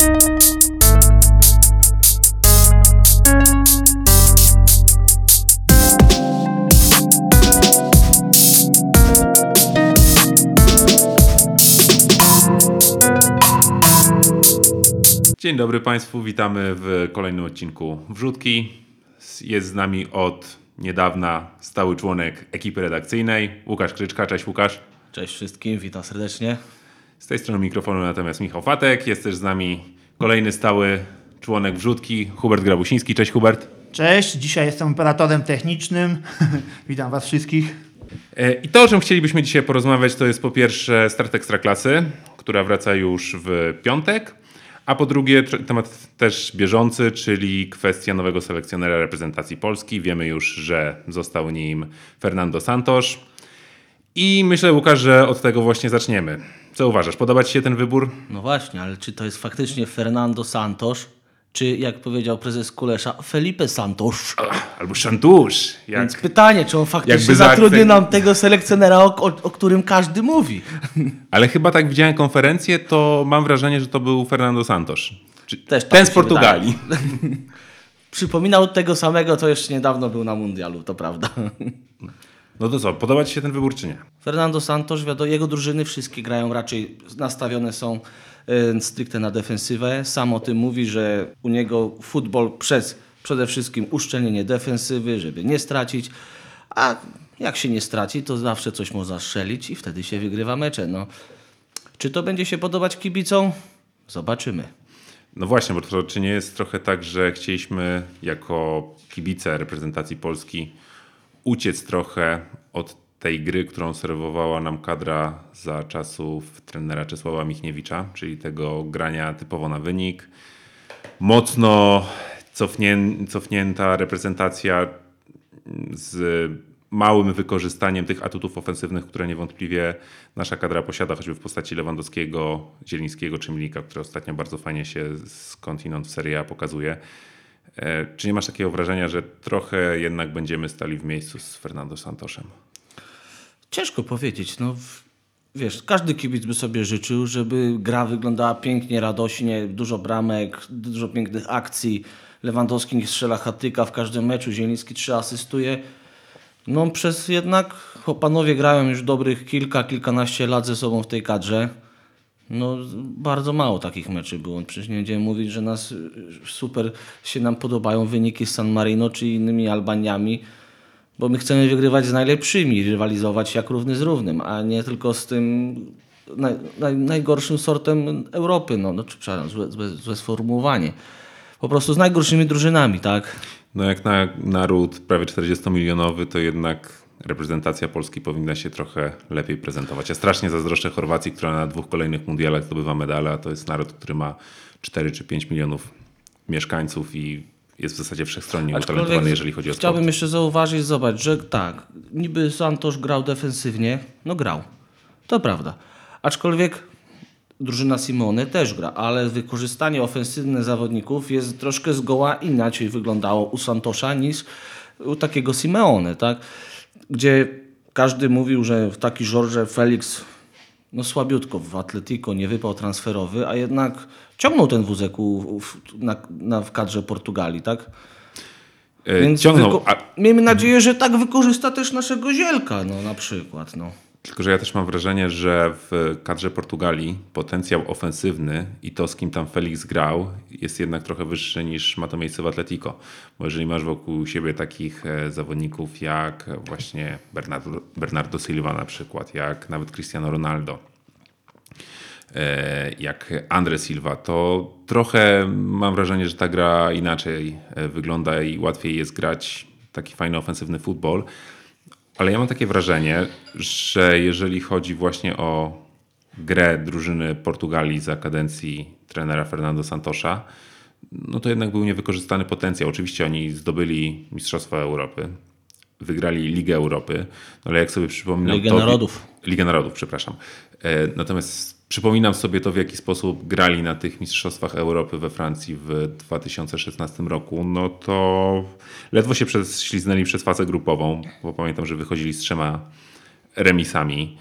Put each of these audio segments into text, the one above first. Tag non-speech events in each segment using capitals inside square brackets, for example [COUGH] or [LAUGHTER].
Dzień dobry Państwu, witamy w kolejnym odcinku Wrzutki. Jest z nami od niedawna stały członek ekipy redakcyjnej, Łukasz Kryczka. Cześć Łukasz. Cześć wszystkim, witam serdecznie. Z tej strony mikrofonu natomiast Michał Fatek. Jest też z nami kolejny stały członek Wrzutki, Hubert Grabusiński. Cześć Hubert. Cześć, dzisiaj jestem operatorem technicznym. [LAUGHS] Witam Was wszystkich. E, I to, o czym chcielibyśmy dzisiaj porozmawiać, to jest po pierwsze start Ekstraklasy, która wraca już w piątek, a po drugie temat też bieżący, czyli kwestia nowego selekcjonera reprezentacji Polski. Wiemy już, że został nim Fernando Santos. I myślę, Łukasz, że od tego właśnie zaczniemy. Co uważasz? Podoba Ci się ten wybór? No właśnie, ale czy to jest faktycznie Fernando Santos, czy jak powiedział prezes Kulesza, Felipe Santos? Albo Szantusz? Jak... Więc pytanie, czy on faktycznie zatrudni nam tego selekcjonera, o, o, o którym każdy mówi. [LAUGHS] Ale chyba tak widziałem konferencję, to mam wrażenie, że to był Fernando Santos. Czy... Też tak Ten z Portugalii. [LAUGHS] Przypominał tego samego, co jeszcze niedawno był na mundialu, to prawda. [LAUGHS] No to co, podoba Ci się ten wybór, czy nie? Fernando Santos, wiadomo, jego drużyny wszystkie grają raczej, nastawione są e, stricte na defensywę. Sam o tym mówi, że u niego futbol przez przede wszystkim uszczelnienie defensywy, żeby nie stracić, a jak się nie straci, to zawsze coś można strzelić i wtedy się wygrywa mecze. No. Czy to będzie się podobać kibicom? Zobaczymy. No właśnie, bo to czy nie jest trochę tak, że chcieliśmy jako kibice reprezentacji Polski uciec trochę od tej gry, którą serwowała nam kadra za czasów trenera Czesława Michniewicza, czyli tego grania typowo na wynik. Mocno cofnię, cofnięta reprezentacja z małym wykorzystaniem tych atutów ofensywnych, które niewątpliwie nasza kadra posiada, choćby w postaci Lewandowskiego, Zielińskiego czy Milika, który ostatnio bardzo fajnie się skądinąd w Serie A pokazuje. E, Czy nie masz takiego wrażenia, że trochę jednak będziemy stali w miejscu z Fernando Santosem? Ciężko powiedzieć. No, wiesz, każdy kibic by sobie życzył, żeby gra wyglądała pięknie, radośnie, dużo bramek, dużo pięknych akcji. Lewandowski nie strzela hatyka w każdym meczu, Zieliński trzy asystuje. No przez jednak panowie grają już dobrych kilka, kilkanaście lat ze sobą w tej kadrze. No bardzo mało takich meczy było. Przecież nie będziemy mówić, że nas y, super się nam podobają wyniki z San Marino czy innymi Albaniami. Bo my chcemy wygrywać z najlepszymi, rywalizować jak równy z równym, a nie tylko z tym naj, naj, najgorszym sortem Europy. No, no przepraszam, złe, złe, złe sformułowanie. Po prostu z najgorszymi drużynami, tak? No jak na naród prawie 40-milionowy, to jednak reprezentacja Polski powinna się trochę lepiej prezentować. Ja strasznie zazdroszczę Chorwacji, która na dwóch kolejnych mundialach zdobywa medale, a to jest naród, który ma 4 czy 5 milionów mieszkańców i jest w zasadzie wszechstronnie utalentowany, jeżeli chodzi o sport. Chciałbym jeszcze zauważyć, zobacz, że tak, niby Santosz grał defensywnie, no grał, to prawda. Aczkolwiek drużyna Simony też gra, ale wykorzystanie ofensywne zawodników jest troszkę zgoła inaczej wyglądało u Santosza niż u takiego Simeone, tak? Gdzie każdy mówił, że taki Jorge Felix no słabiutko w Atletico, nie wypał transferowy, a jednak ciągnął ten wózek u, w, na, na, w kadrze Portugalii, tak? E, Więc Ciągnął, a, miejmy nadzieję, że tak wykorzysta też naszego Zielka, no na przykład. No. Tylko, że ja też mam wrażenie, że w kadrze Portugalii potencjał ofensywny i to, z kim tam Felix grał, jest jednak trochę wyższy niż ma to miejsce w Atletico. Bo jeżeli masz wokół siebie takich e, zawodników jak właśnie Bernardo, Bernardo Silva na przykład, jak nawet Cristiano Ronaldo, e, jak Andre Silva, to trochę mam wrażenie, że ta gra inaczej e, wygląda i łatwiej jest grać taki fajny ofensywny futbol. Ale ja mam takie wrażenie, że jeżeli chodzi właśnie o grę drużyny Portugalii za kadencji trenera Fernando Santosza, no to jednak był niewykorzystany potencjał. Oczywiście oni zdobyli Mistrzostwa Europy, wygrali Ligę Europy, no ale jak sobie przypominam... Ligę to, Narodów. Ligę Narodów, przepraszam. E, Natomiast przypominam sobie to, w jaki sposób grali na tych Mistrzostwach Europy we Francji w 2016 roku, no to ledwo się prześliznęli przez fazę grupową, bo pamiętam, że wychodzili z trzema remisami.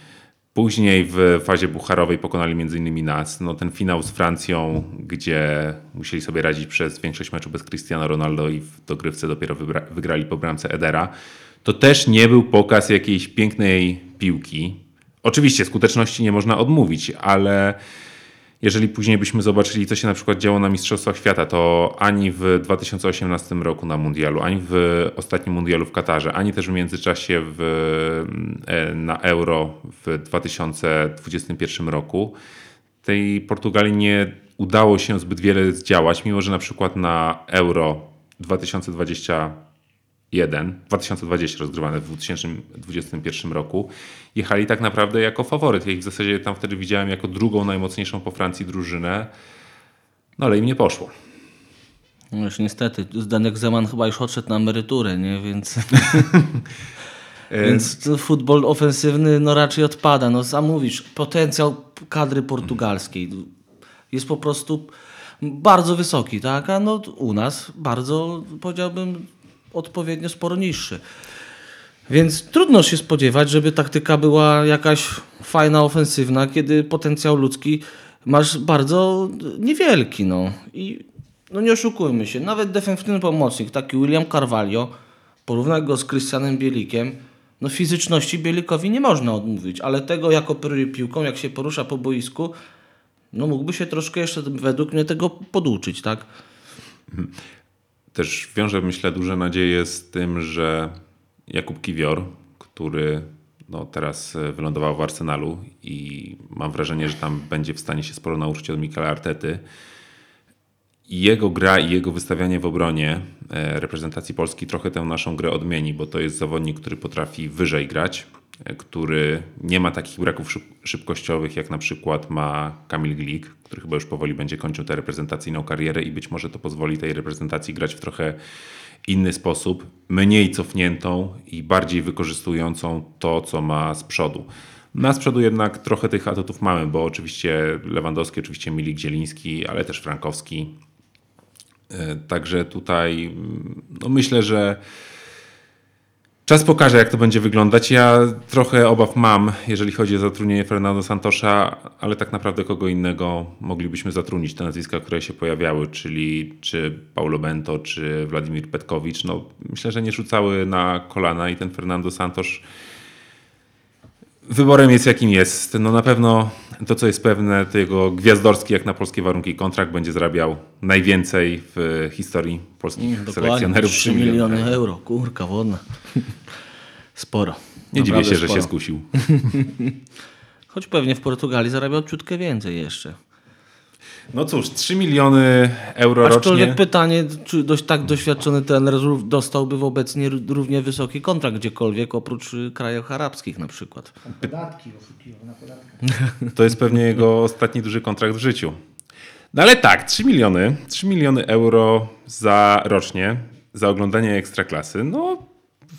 Później w fazie bucharowej pokonali m.in. nas. No, ten finał z Francją, gdzie musieli sobie radzić przez większość meczu bez Cristiano Ronaldo i w dogrywce dopiero wygrali po bramce Edera, to też nie był pokaz jakiejś pięknej piłki. Oczywiście skuteczności nie można odmówić, ale jeżeli później byśmy zobaczyli, co się na przykład działo na Mistrzostwach Świata, to ani w 2018 roku na Mundialu, ani w ostatnim Mundialu w Katarze, ani też w międzyczasie w, e, na Euro w 2021 roku, tej Portugalii nie udało się zbyt wiele zdziałać, mimo że na przykład na Euro 2021, 2020 rozgrywane w 2021 roku, jechali tak naprawdę jako faworyt. Ja ich w zasadzie tam wtedy widziałem jako drugą najmocniejszą po Francji drużynę, no ale im nie poszło. No już niestety, Zdenek Zeman chyba już odszedł na emeryturę, nie? Więc, [LAUGHS] [LAUGHS] więc futbol ofensywny no raczej odpada. No sam mówisz, potencjał kadry portugalskiej jest po prostu bardzo wysoki, tak? A no u nas bardzo, powiedziałbym, odpowiednio sporo niższy. Więc trudno się spodziewać, żeby taktyka była jakaś fajna, ofensywna, kiedy potencjał ludzki masz bardzo niewielki. No. I no nie oszukujmy się, nawet defensywny pomocnik, taki William Carvalho, porównaj go z Christianem Bielikiem, no fizyczności Bielikowi nie można odmówić, ale tego jak operuje piłką, jak się porusza po boisku, no mógłby się troszkę jeszcze według mnie tego poduczyć, tak? Też wiąże, myślę, duże nadzieje z tym, że Jakub Kiwior, który no, teraz e, wylądował w Arsenalu i mam wrażenie, że tam będzie w stanie się sporo nauczyć od Mikela Artety. Jego gra i jego wystawianie w obronie e, reprezentacji Polski trochę tę naszą grę odmieni, bo to jest zawodnik, który potrafi wyżej grać, który nie ma takich braków szyb- szybkościowych, jak na przykład ma Kamil Glik, który chyba już powoli będzie kończył tę reprezentacyjną karierę i być może to pozwoli tej reprezentacji grać w trochę inny sposób, mniej cofniętą i bardziej wykorzystującą to, co ma z przodu. Na z przodu jednak trochę tych atutów mamy, bo oczywiście Lewandowski, oczywiście Milik Zieliński, ale też Frankowski. E, Także tutaj mm, no myślę, że czas pokaże, jak to będzie wyglądać. Ja trochę obaw mam, jeżeli chodzi o zatrudnienie Fernando Santosza, ale tak naprawdę kogo innego moglibyśmy zatrudnić. Te nazwiska, które się pojawiały, czyli czy Paulo Bento, czy Władimir Petkowicz, no myślę, że nie rzucały na kolana i ten Fernando Santos wyborem jest jakim jest. No na pewno to, co jest pewne, to jego gwiazdorski, jak na polskie warunki, kontrakt będzie zarabiał najwięcej w historii polskich Dokładnie, selekcjonerów. 3 miliony euro, kurka wodna. Sporo. Nie dziwię się, że sporo. się skusił. [LAUGHS] Choć pewnie w Portugalii zarabiał ciutkę więcej jeszcze. No cóż, 3 miliony euro Aczkolwiek rocznie. pytanie, czy dość tak doświadczony trener dostałby w obecnie r- równie wysoki kontrakt gdziekolwiek, oprócz y, krajów arabskich na przykład. Podatki oszukiwał na podatkach. [LAUGHS] To jest pewnie jego ostatni duży kontrakt w życiu. No ale tak, 3 miliony, 3 miliony euro za rocznie za oglądanie ekstraklasy. No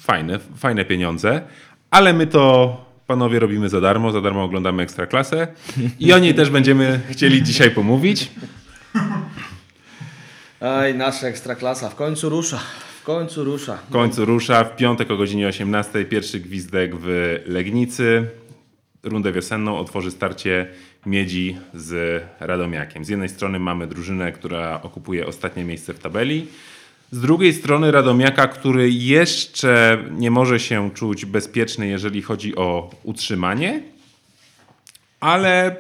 fajne, fajne pieniądze, ale my to panowie robimy za darmo, za darmo oglądamy ekstraklasę i o niej też będziemy chcieli dzisiaj pomówić. Aj, nasza ekstraklasa w końcu rusza. W końcu rusza. W końcu rusza w piątek o godzinie 18. Pierwszy gwizdek w Legnicy. Rundę wiosenną otworzy starcie Miedzi z Radomiakiem. Z jednej strony mamy drużynę, która okupuje ostatnie miejsce w tabeli. Z drugiej strony Radomiaka, który jeszcze nie może się czuć bezpieczny, jeżeli chodzi o utrzymanie, ale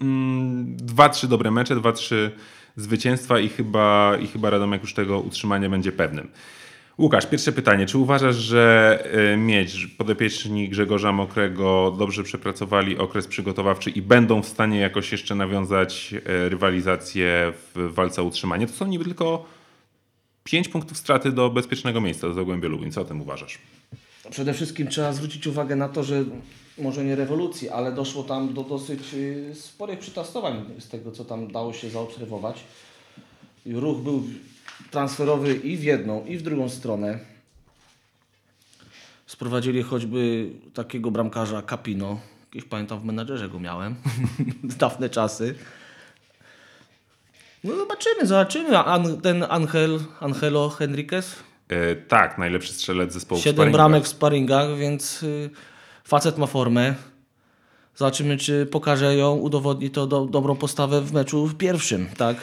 mm, dwa, trzy dobre mecze, dwa, trzy zwycięstwa i chyba, i chyba Radomiak już tego utrzymania będzie pewnym. Łukasz, pierwsze pytanie. Czy uważasz, że y, Miedź, podopieczni Grzegorza Mokrego dobrze przepracowali okres przygotowawczy i będą w stanie jakoś jeszcze nawiązać y, rywalizację w walce o utrzymanie? To są niby tylko 5 punktów straty do bezpiecznego miejsca, do Zagłębia Lubin. Co o tym uważasz? Przede wszystkim trzeba zwrócić uwagę na to, że może nie rewolucji, ale doszło tam do dosyć y, sporych przytastowań z tego, co tam dało się zaobserwować. Ruch był transferowy i w jedną, i w drugą stronę. Sprowadzili choćby takiego bramkarza Capino. Kiedyś pamiętam w menadżerze go miałem. [LAUGHS] Dawne czasy. No zobaczymy, zobaczymy. An, ten Angel, Angelo Henriquez E, tak, najlepszy strzelec zespołu Siedem sparingowych. bramek w sparingach, więc y, facet ma formę. Zobaczymy, czy pokaże ją, udowodni to do, dobrą postawę w meczu w pierwszym, tak?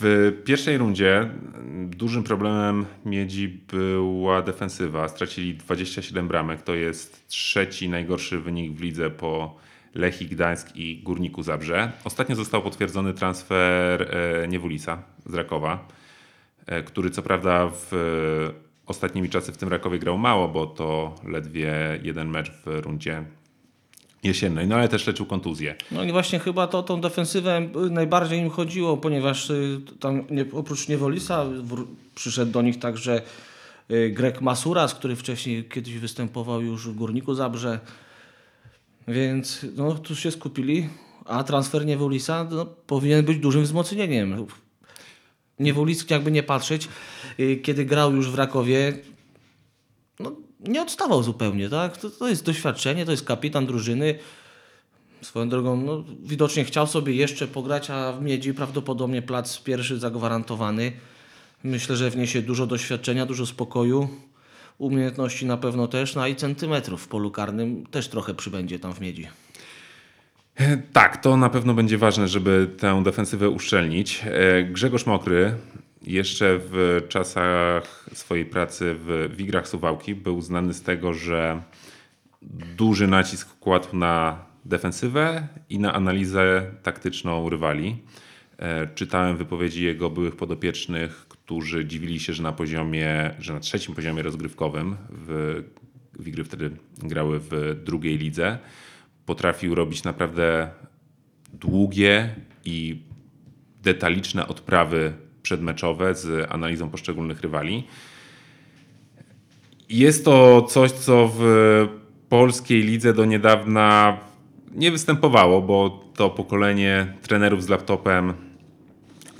W pierwszej rundzie mm, dużym problemem Miedzi była defensywa. Stracili 27 bramek. To jest trzeci najgorszy wynik w lidze po Lechii Gdańsk i Górniku Zabrze. Ostatnio został potwierdzony transfer e, Niewulisa z Rakowa, e, który co prawda w e, ostatnimi czasy w tym Rakowie grał mało, bo to ledwie jeden mecz w rundzie jesiennej, no ale też leczył kontuzję. No i właśnie chyba to tą defensywę najbardziej im chodziło, ponieważ y, tam oprócz Niewolisa przyszedł do nich także y, Grek Masuras, który wcześniej kiedyś występował już w Górniku Zabrze. Więc no, tu się skupili, a transfer Niewolisa no, powinien być dużym wzmocnieniem. Niewolis, jakby nie patrzeć, y, kiedy grał już w Rakowie, no, nie odstawał zupełnie, tak? To, to jest doświadczenie, to jest kapitan drużyny. Swoją drogą, no, widocznie chciał sobie jeszcze pograć, a w Miedzi prawdopodobnie plac pierwszy zagwarantowany. Myślę, że wniesie dużo doświadczenia, dużo spokoju, umiejętności na pewno też, no i centymetrów w polu karnym też trochę przybędzie tam w Miedzi. Tak, to na pewno będzie ważne, żeby tę defensywę uszczelnić. E, Grzegorz Mokry jeszcze w czasach swojej pracy w Wigrach Suwałki był znany z tego, że duży nacisk kładł na defensywę i na analizę taktyczną rywali. E, Czytałem wypowiedzi jego byłych podopiecznych, którzy dziwili się, że na poziomie, że na trzecim poziomie rozgrywkowym w Wigry wtedy grały w drugiej lidze potrafił robić naprawdę długie i detaliczne odprawy przedmeczowe z analizą poszczególnych rywali. Jest to coś, co w polskiej lidze do niedawna nie występowało, bo to pokolenie trenerów z laptopem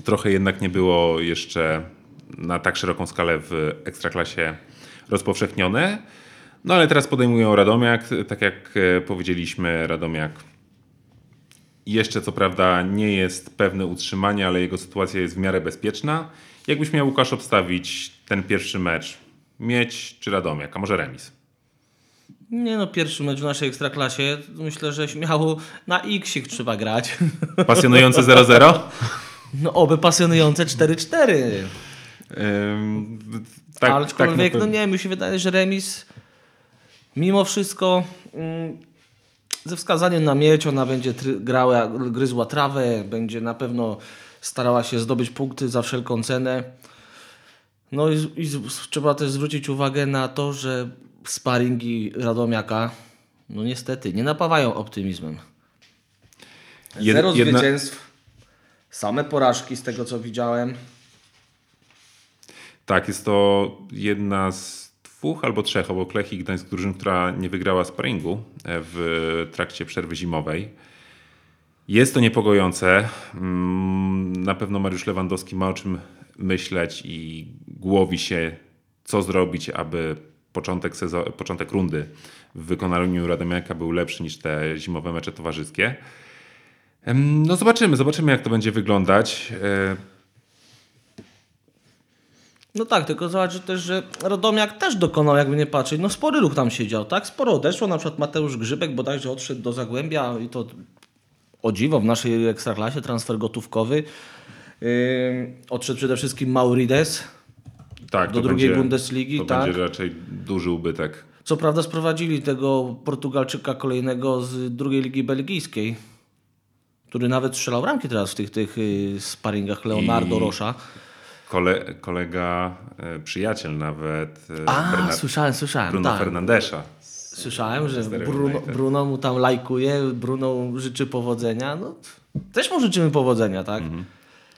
trochę jednak nie było jeszcze na tak szeroką skalę w ekstraklasie rozpowszechnione. No ale teraz podejmują Radomiak. Tak jak e, powiedzieliśmy, Radomiak jeszcze co prawda nie jest pewne utrzymanie, ale jego sytuacja jest w miarę bezpieczna. Jakbyś miał Łukasz obstawić ten pierwszy mecz? Mieć czy Radomiak, a może remis? Nie no, pierwszy mecz w naszej ekstraklasie, myślę, że śmiało na X trzeba grać. Pasjonujące 0-0? No oby pasjonujące 4-4. Tak, Ale aczkolwiek, tak no nie, mi się wydaje, że remis mimo wszystko mm, ze wskazaniem na mieć, ona będzie try- grała, gryzła trawę, będzie na pewno starała się zdobyć punkty za wszelką cenę. No i, i z, trzeba też zwrócić uwagę na to, że sparingi Radomiaka, no niestety, nie napawają optymizmem. Jed- Zero jedna- zwycięstw, same porażki z tego co widziałem. Tak, jest to jedna z dwóch albo trzech obok Lechii i Gdańsk drużyn, która nie wygrała sparingu e, w trakcie przerwy zimowej. Jest to niepokojące. Mm, Na pewno Mariusz Lewandowski ma o czym myśleć i głowi się, co zrobić, aby początek, sezo- początek rundy w wykonaniu Radomiaka był lepszy niż te zimowe mecze towarzyskie. No zobaczymy, zobaczymy jak to będzie wyglądać. No tak, tylko zobacz też, że Radomiak też dokonał, jakby nie patrzeć, no spory ruch tam się dział, tak? Sporo odeszło, na przykład Mateusz Grzybek bodajże odszedł do Zagłębia i to o dziwo w naszej ekstraklasie, transfer gotówkowy. Yy, odszedł przede wszystkim Maurides. Tak, Do drugiej będzie, Bundesligi, to tak. będzie raczej duży ubytek. Co prawda sprowadzili tego Portugalczyka kolejnego z drugiej ligi belgijskiej, który nawet strzelał ramki teraz w tych, tych yy, sparingach Leonardo I- Rosza. Kole, kolega, e, przyjaciel nawet e, A, Berna- słyszałem, słyszałem. Bruno tak. Fernandesza. Słyszałem, że Bruno. Bruno mu tam lajkuje, Bruno życzy powodzenia. No, też mu życzymy powodzenia, tak?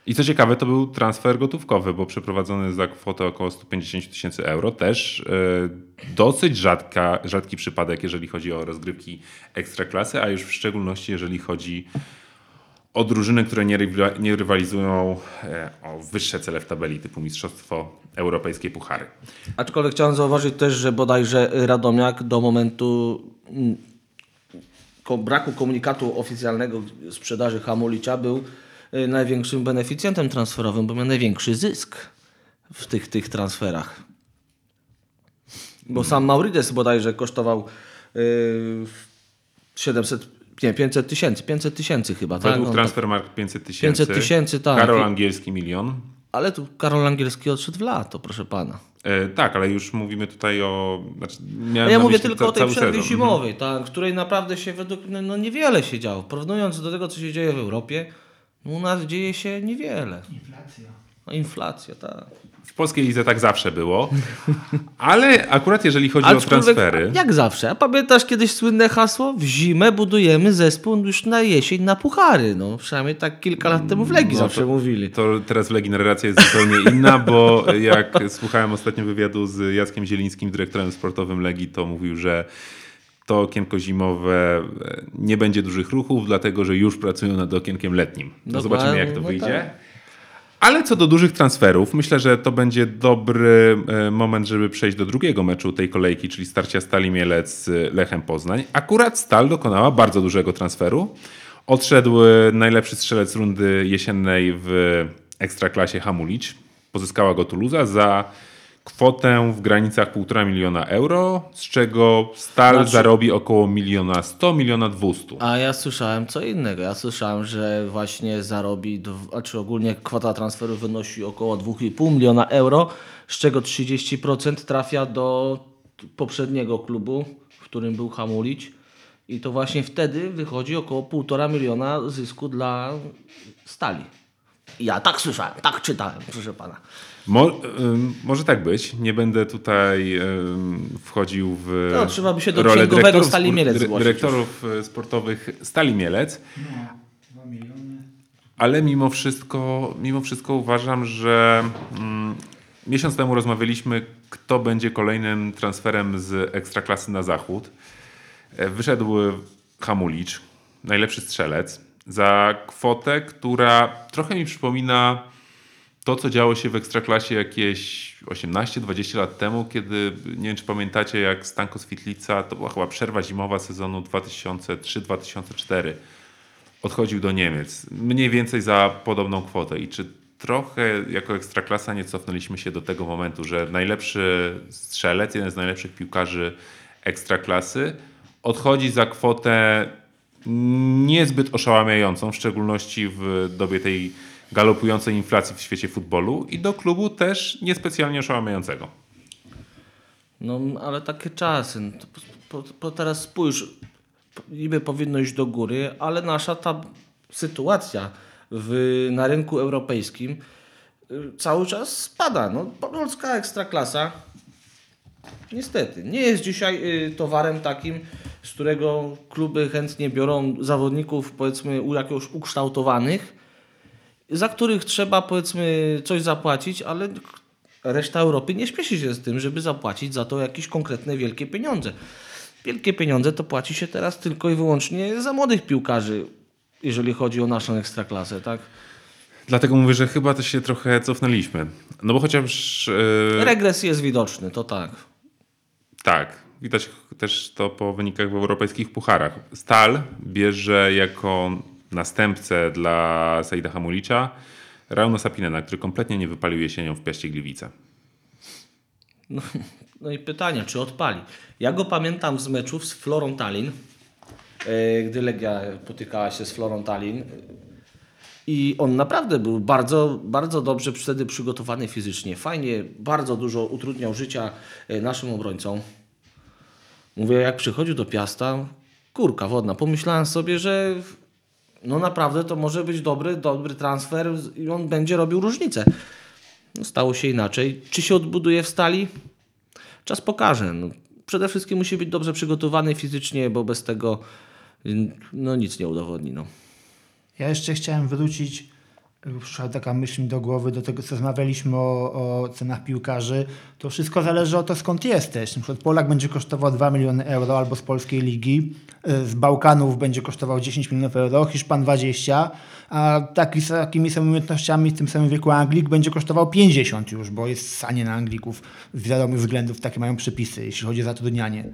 I co ciekawe, to był transfer gotówkowy, bo przeprowadzony za kwotę około 150 tysięcy euro. Też e, dosyć rzadka, rzadki przypadek, jeżeli chodzi o rozgrywki ekstraklasy, a już w szczególności jeżeli chodzi o drużyny, które nie, rywa- nie rywalizują e, o wyższe cele w tabeli, typu Mistrzostwo Europejskie Puchary. Aczkolwiek chciałem zauważyć też, że bodajże Radomiak do momentu mm, braku komunikatu oficjalnego sprzedaży Hamulicza był y, największym beneficjentem transferowym, bo miał największy zysk w tych, tych transferach. Bo sam Maurides bodajże kosztował y, 700, nie, 500 tysięcy, 500 tysięcy chyba, tak? Według On Transfermarkt 500 tysięcy. 500 tysięcy, tak. Karol Angielski milion. Ale tu Karol Angielski odszedł w lato, proszę pana. E, tak, ale już mówimy tutaj o... Znaczy, ja mówię myśli tylko ca- o tej przerwie sezon. zimowej, tak, w której naprawdę się według mnie no, niewiele się działo. Porównując do tego, co się dzieje w Europie, no, u nas dzieje się niewiele. Inflacja. No, inflacja, tak. W polskiej lidze tak zawsze było. Ale akurat jeżeli chodzi o Aczkolwiek, transfery... Jak zawsze. A pamiętasz kiedyś słynne hasło? W zimę budujemy zespół już na jesień na puchary. No, przynajmniej tak kilka lat temu w Legii No zawsze to- mówili. To teraz w Legii narracja jest zupełnie inna, bo jak słuchałem ostatnio wywiadu z Jackiem Zielińskim, dyrektorem sportowym Legii, to mówił, że to okienko zimowe nie będzie dużych ruchów, dlatego że już pracują nad okienkiem letnim. No zobaczymy, jak to no wyjdzie. Ale co do dużych transferów, myślę, że to będzie dobry e, moment, żeby przejść do drugiego meczu tej kolejki, czyli starcia Stali Mielec z Lechem Poznań. Akurat Stal dokonała bardzo dużego transferu. Odszedł e, najlepszy strzelec rundy jesiennej w Ekstraklasie Hamulicz. Pozyskała go Toulouse za kwotę w granicach 1,5 miliona euro, z czego Stal Znaczy- zarobi około miliona 100, miliona 200. A ja słyszałem co innego. Ja słyszałem, że właśnie zarobi, znaczy ogólnie kwota transferu wynosi około 2,5 miliona euro, z czego 30% trafia do poprzedniego klubu, w którym był Hamulicz. I to właśnie wtedy wychodzi około 1,5 miliona zysku dla Stali. Ja tak słyszałem, tak czytałem, proszę pana. Mo, ym, może tak być. Nie będę tutaj ym, wchodził w No, trzeba by się do rolę dyrektorów Stali Mielec dyre- dyrektorów e, sportowych Stali Mielec, No, 2 miliony. ale mimo wszystko, mimo wszystko uważam, że mm, miesiąc temu rozmawialiśmy, kto będzie kolejnym transferem z ekstraklasy na zachód. E, Wyszedł Hamulicz, najlepszy strzelec, za kwotę, która trochę mi przypomina to, co działo się w Ekstraklasie jakieś 18-20 lat temu, kiedy, nie wiem czy pamiętacie, jak Stanko Switlica, to była chyba przerwa zimowa sezonu 2003-2004, odchodził do Niemiec. Mniej więcej za podobną kwotę. I czy trochę jako Ekstraklasa nie cofnęliśmy się do tego momentu, że najlepszy strzelec, jeden z najlepszych piłkarzy Ekstraklasy odchodzi za kwotę niezbyt oszałamiającą, w szczególności w dobie tej galopującej inflacji w świecie futbolu i do klubu też niespecjalnie oszałamiającego. No, ale takie czasy. No, po, po, po teraz spójrz, niby powinno iść do góry, ale nasza ta sytuacja w, na rynku europejskim y, cały czas spada. No, polska ekstraklasa niestety nie jest dzisiaj y, towarem takim, z którego kluby chętnie biorą zawodników powiedzmy jakiegoś ukształtowanych, za których trzeba powiedzmy coś zapłacić, ale reszta Europy nie śpieszy się z tym, żeby zapłacić za to jakieś konkretne wielkie pieniądze. Wielkie pieniądze to płaci się teraz tylko i wyłącznie za młodych piłkarzy, jeżeli chodzi o naszą ekstraklasę, tak? Dlatego mówię, że chyba też się trochę cofnęliśmy. No bo chociaż e, Regres jest widoczny, to tak. tak, widać też to po wynikach w europejskich pucharach. Stal bierze jako następcę dla Saida Hamulicza Rauna Sapinena, który kompletnie nie wypalił jesienią w Piaście Gliwice. No, no i pytanie, czy odpali? Ja go pamiętam z meczów z Florą Tallinn, e, gdy Legia potykała się z Florą Tallinn. I on naprawdę był bardzo, bardzo dobrze wtedy przygotowany fizycznie. Fajnie, bardzo dużo utrudniał życia e, naszym obrońcom. Mówię, jak przychodził do Piasta, kurka wodna. Pomyślałem sobie, że no naprawdę to może być dobry, dobry transfer i on będzie robił różnicę. No, stało się inaczej. Czy się odbuduje w stali? Czas pokaże. No, przede wszystkim musi być dobrze przygotowany fizycznie, bo bez tego no, nic nie udowodni. No. Ja jeszcze chciałem wrócić, przyszła taka myśl mi do głowy, do tego, co rozmawialiśmy o, o cenach piłkarzy. To wszystko zależy od to, skąd jesteś. Na przykład Polak będzie kosztował 2 miliony euro albo z polskiej ligi, y, z Bałkanów będzie kosztował 10 milionów euro, Hiszpan 20, a taki, z takimi samymi umiejętnościami w tym samym wieku Anglik będzie kosztował 50 już, bo jest sanie na Anglików z wiadomych względów, takie mają przepisy, jeśli chodzi o zatrudnianie.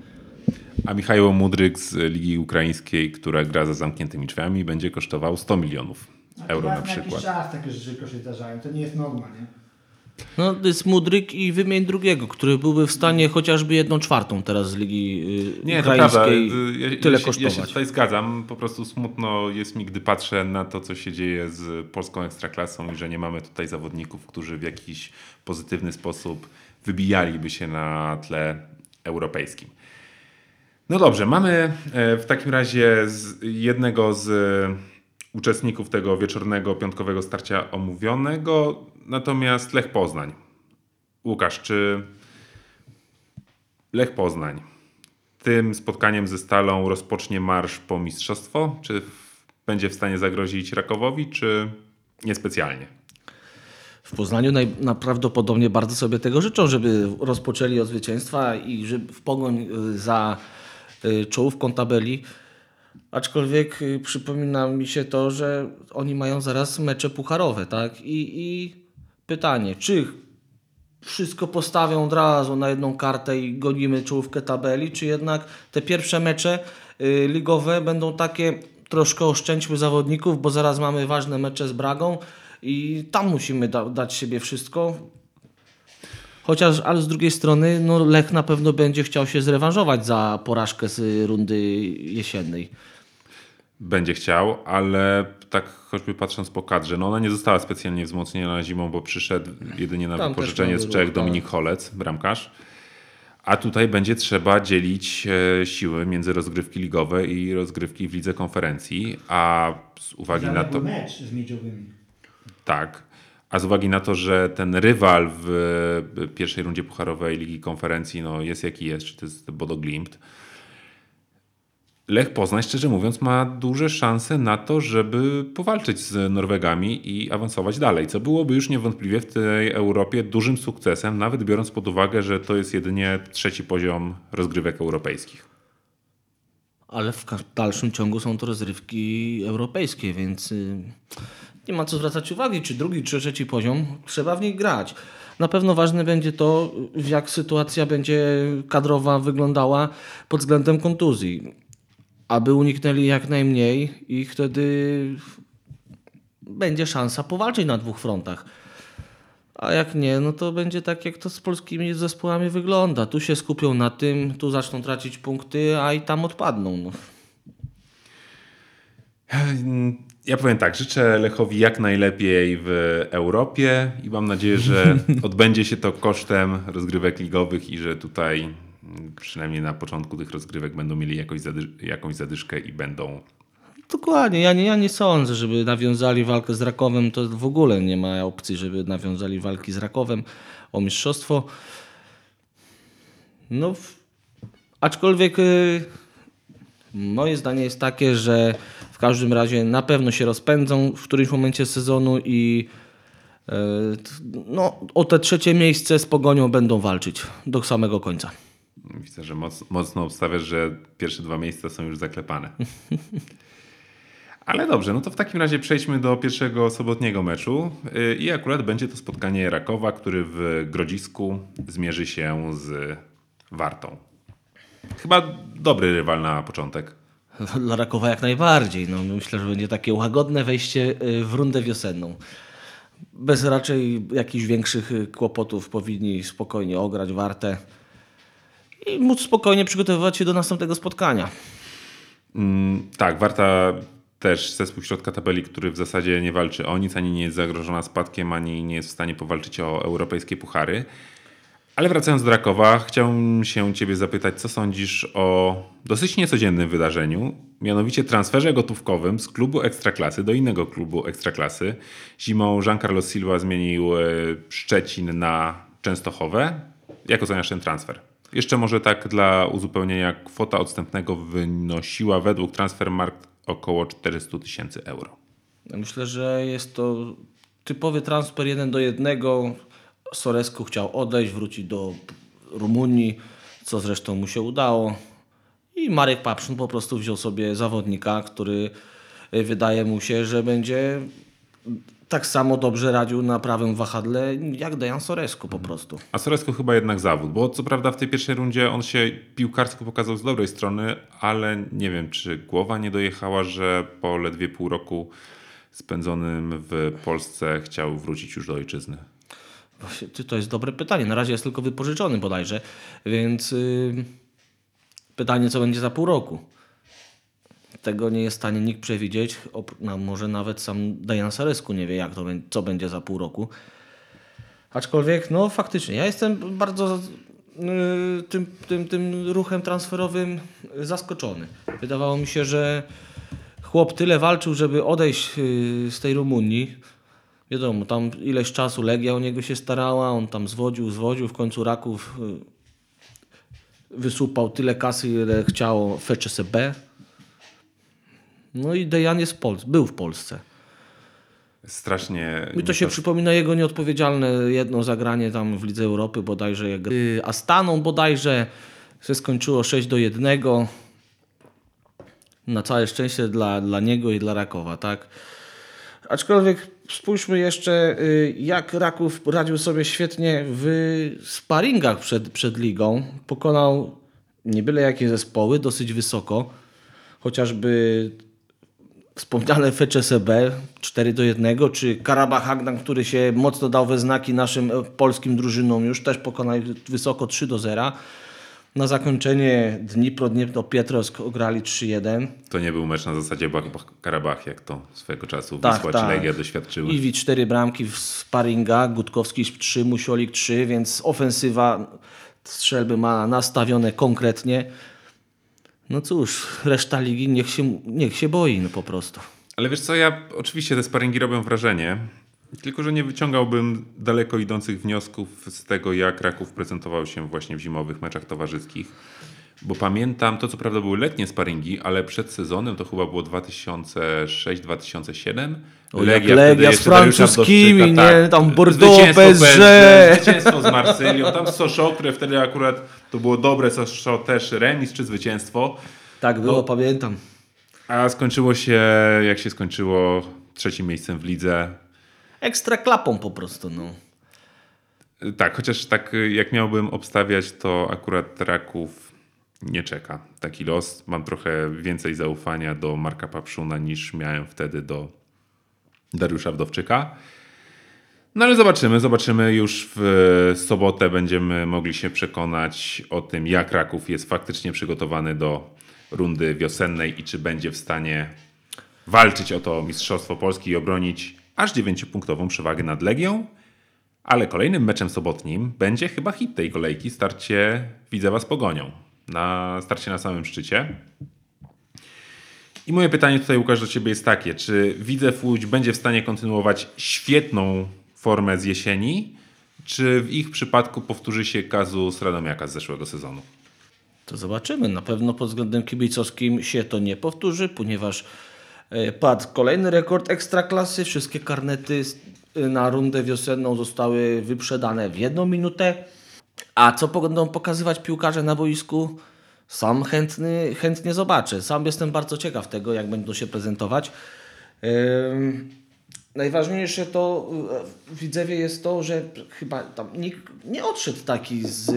A Michał Mudryk z Ligi Ukraińskiej, która gra za zamkniętymi drzwiami, będzie kosztował 100 milionów euro na przykład. czas takie rzeczy się zdarzają, to nie jest norma, nie? No, to jest Mudryk i wymień drugiego, który byłby w stanie chociażby jedną czwartą teraz z Ligi y, Nie, to prawda. Ukraińskiej Ja, ja, tyle się, ja się kosztować. tutaj zgadzam. Po prostu smutno jest mi, gdy patrzę na to, co się dzieje z polską ekstraklasą i że nie mamy tutaj zawodników, którzy w jakiś pozytywny sposób wybijaliby się na tle europejskim. No dobrze, mamy e, w takim razie z jednego z uczestników tego wieczornego, piątkowego starcia omówionego, natomiast Lech Poznań. Łukasz, czy Lech Poznań tym spotkaniem ze Stalą rozpocznie marsz po mistrzostwo? Czy będzie w stanie zagrozić Rakowowi, czy niespecjalnie? W Poznaniu naj, najprawdopodobniej bardzo sobie tego życzą, żeby rozpoczęli od zwycięstwa i żeby w pogoń y, za y, czołówką tabeli. Aczkolwiek y, przypomina mi się to, że oni mają zaraz mecze pucharowe, tak? I, i pytanie, czy wszystko postawią od razu na jedną kartę i gonimy czołówkę tabeli, czy jednak te pierwsze mecze y, ligowe będą takie, troszkę oszczędźmy zawodników, bo zaraz mamy ważne mecze z Bragą i tam musimy da, dać siebie wszystko. Chociaż, ale z drugiej strony, no Lech na pewno będzie chciał się zrewanżować za porażkę z rundy jesiennej. Będzie chciał, ale tak choćby patrząc po kadrze, no ona nie została specjalnie wzmocniona zimą, bo przyszedł jedynie na Tam wypożyczenie z Czech ruch, Dominik Holec, bramkarz. A tutaj będzie trzeba dzielić e, siły między rozgrywki ligowe i rozgrywki w lidze konferencji, a z uwagi na to... mecz z miedziowymi. Tak. A z uwagi na to, że ten rywal w pierwszej rundzie pucharowej Ligi Konferencji no, jest jaki jest, czy to jest Bodo Glimt, Lech Poznań, szczerze mówiąc, ma duże szanse na to, żeby powalczyć z Norwegami i awansować dalej, co byłoby już niewątpliwie w tej Europie dużym sukcesem, nawet biorąc pod uwagę, że to jest jedynie trzeci poziom rozgrywek europejskich. Ale w dalszym ciągu są to rozrywki europejskie, więc y, nie ma co zwracać uwagi, czy drugi, czy trzeci poziom, trzeba w nich grać. Na pewno ważne będzie to, jak sytuacja będzie kadrowa wyglądała pod względem kontuzji, aby uniknęli jak najmniej i wtedy będzie szansa powalczyć na dwóch frontach. A jak nie, no to będzie tak, jak to z polskimi zespołami wygląda. Tu się skupią na tym, tu zaczną tracić punkty, a i tam odpadną. No. Ja powiem tak, życzę Lechowi jak najlepiej w Europie i mam nadzieję, że [LAUGHS] odbędzie się to kosztem rozgrywek ligowych i że tutaj mm, przynajmniej na początku tych rozgrywek będą mieli jakąś, jakąś zadyszkę i będą Dokładnie, ja nie, ja nie sądzę, żeby nawiązali walkę z Rakowem, to w ogóle nie ma opcji, żeby nawiązali walki z Rakowem o mistrzostwo. No, aczkolwiek y, moje zdanie jest takie, że w każdym razie na pewno się rozpędzą w którymś momencie sezonu i y, t- no, o te trzecie miejsce z Pogonią będą walczyć do samego końca. Widzę, że moc, mocno obstawiasz, że pierwsze dwa miejsca są już zaklepane. [LAUGHS] Ale dobrze, no to w takim razie przejdźmy do pierwszego sobotniego meczu. Yy, I akurat będzie to spotkanie Rakowa, który w Grodzisku zmierzy się z Wartą. Chyba dobry rywal na początek. Dla Rakowa jak najbardziej. No, myślę, że będzie takie łagodne wejście y, w rundę wiosenną. Bez raczej jakichś większych y, kłopotów powinni spokojnie ograć wartę i móc spokojnie przygotowywać się do następnego spotkania. Mm, tak, Warta też zespół środka tabeli, który w zasadzie nie walczy o nic, ani nie jest zagrożona spadkiem, ani nie jest w stanie powalczyć o europejskie puchary. Ale wracając do Rakowa, chciałbym się Ciebie zapytać, co sądzisz o dosyć niecodziennym wydarzeniu, mianowicie transferze gotówkowym z klubu Ekstraklasy do innego klubu Ekstraklasy. Zimą Jean Carlos Silva zmienił e, Szczecin na Częstochowę. Jak oceniasz ten transfer? Jeszcze może tak dla uzupełnienia, kwota odstępnego wynosiła według Transfermarkt około 400 tysięcy euro. Myślę, że jest to typowy transfer jeden do jednego. Sorescu chciał odejść, wrócić do Rumunii, co zresztą mu się udało. I Marek Papszyn po prostu wziął sobie zawodnika, który y, wydaje mu się, że będzie tak samo dobrze radził na prawym wahadle jak Dejan Sorescu po prostu. A Soresko chyba jednak zawód, bo co prawda w tej pierwszej rundzie on się piłkarsko pokazał z dobrej strony, ale nie wiem, czy głowa nie dojechała, że po ledwie pół roku spędzonym w Polsce chciał wrócić już do ojczyzny. To jest dobre pytanie. Na razie jest tylko wypożyczony bodajże, więc yy, pytanie, co będzie za pół roku. Tego nie jest w stanie nikt przewidzieć. No, może nawet sam Dajan Saresku nie wie, jak to, co będzie za pół roku. Aczkolwiek, no faktycznie, ja jestem bardzo yy, tym, tym, tym ruchem transferowym zaskoczony. Wydawało mi się, że chłop tyle walczył, żeby odejść yy, z tej Rumunii. Wiadomo, tam ileś czasu Legia o niego się starała, on tam zwodził, zwodził, w końcu Raków yy, wysupał tyle kasy, ile chciało FCSB. No i Dejan jest w Pol- był w Polsce. Strasznie. Mi to się przypomina jego nieodpowiedzialne jedno zagranie tam w Lidze Europy bodajże jak y, Astaną bodajże się skończyło 6 do 1. Na całe szczęście dla, dla niego i dla Rakowa, tak? Aczkolwiek spójrzmy jeszcze, y, jak Raków radził sobie świetnie w sparingach przed, przed ligą. Pokonał nie byle jakie zespoły, dosyć wysoko. Chociażby wspomniane FCSB 4 do 1, czy Karabach Hagdan, który się mocno dał we znaki naszym e, polskim drużynom już, też pokonali wysoko 3 do 0. Na zakończenie Dnipro, Dnipro Pietrosk ograli 3-1. To nie był mecz na zasadzie Bach- Bach- Karabach, jak to swego czasu Tak, Wisła tak. Legia doświadczyły. Iwi 4 bramki w sparingach, Gutkowski 3, Musiolik 3, więc ofensywa strzelby ma nastawione konkretnie. No cóż, reszta ligi niech się, niech się boi no po prostu. Ale wiesz co, ja oczywiście te sparingi robią wrażenie, tylko że nie wyciągałbym daleko idących wniosków z tego, jak Raków prezentował się właśnie w zimowych meczach towarzyskich. Bo pamiętam, to co prawda były letnie sparingi, ale przed sezonem to chyba było 2006-2007. O, jak Legia wtedy z francuskimi, nie? Tam Bordeaux, Zwycięstwo PSG. Zwycięstwo z Marsylią, tam Sochaux, które wtedy akurat to było dobre, Sochaux też remis czy zwycięstwo. Tak było, No. pamiętam. A skończyło się, jak się skończyło, trzecim miejscem w lidze. Ekstra klapą po prostu, no. Tak, chociaż tak y, jak miałbym obstawiać, to akurat Raków nie czeka taki los. Mam trochę więcej zaufania do Marka Papszuna niż miałem wtedy do Dariusza Wdowczyka. No ale zobaczymy, zobaczymy już w sobotę będziemy mogli się przekonać o tym, jak Raków jest faktycznie przygotowany do rundy wiosennej i czy będzie w stanie walczyć o to Mistrzostwo Polski i obronić aż 9-punktową przewagę nad Legią. Ale kolejnym meczem sobotnim będzie chyba hit tej kolejki, starcie Widzewa z Pogonią. Na starcie na samym szczycie. I moje pytanie tutaj, Łukasz, do Ciebie jest takie. Czy Widzew Łódź będzie w stanie kontynuować świetną formę z jesieni, czy w ich przypadku powtórzy się kazus Radomiaka z zeszłego sezonu? To zobaczymy. Na pewno pod względem kibicowskim się to nie powtórzy, ponieważ padł kolejny rekord ekstraklasy. Wszystkie karnety s- na rundę wiosenną zostały wyprzedane w jedną minutę. A co będą pokazywać piłkarze na boisku? Sam chętny, chętnie zobaczę. Sam jestem bardzo ciekaw tego, jak będą się prezentować. Najważniejsze to e, w Widzewie jest to, że chyba tam nikt nie odszedł taki z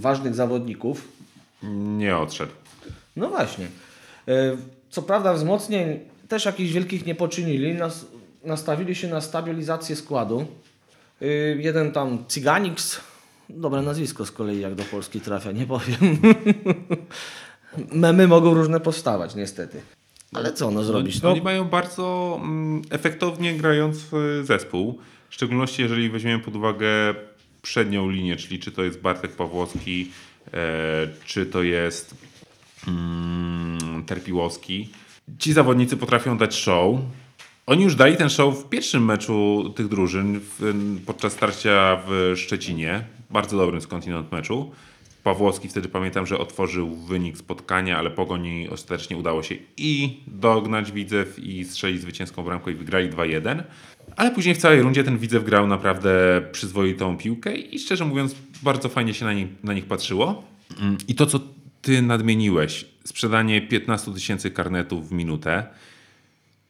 ważnych zawodników. Nie odszedł. No właśnie. E, Co prawda wzmocnień też jakichś wielkich nie poczynili. Nas, nastawili się na stabilizację składu. E, Jeden tam Cyganix, dobre nazwisko z kolei jak do Polski trafia, nie powiem. [LAUGHS] Memy mogą różne powstawać niestety. Ale co no zrobić? No, Oni mają bardzo mm, efektownie grający zespół. W szczególności jeżeli weźmiemy pod uwagę przednią linię, czyli czy to jest Bartek Pawłowski, e, czy to jest mm, Terpiłowski. Ci zawodnicy potrafią dać show. Oni już dali ten show w pierwszym meczu tych drużyn w, podczas starcia w Szczecinie. Bardzo dobrym skądinąd meczu. Pawłowski wtedy pamiętam, że otworzył wynik spotkania, ale Pogoni ostatecznie udało się i dognać Widzew i strzelić zwycięską bramkę i wygrali 2-1. Ale później w całej rundzie ten Widzew grał naprawdę przyzwoitą piłkę i szczerze mówiąc bardzo fajnie się na, nich, na nich patrzyło. I to, co ty nadmieniłeś, sprzedanie 15 tysięcy karnetów w minutę,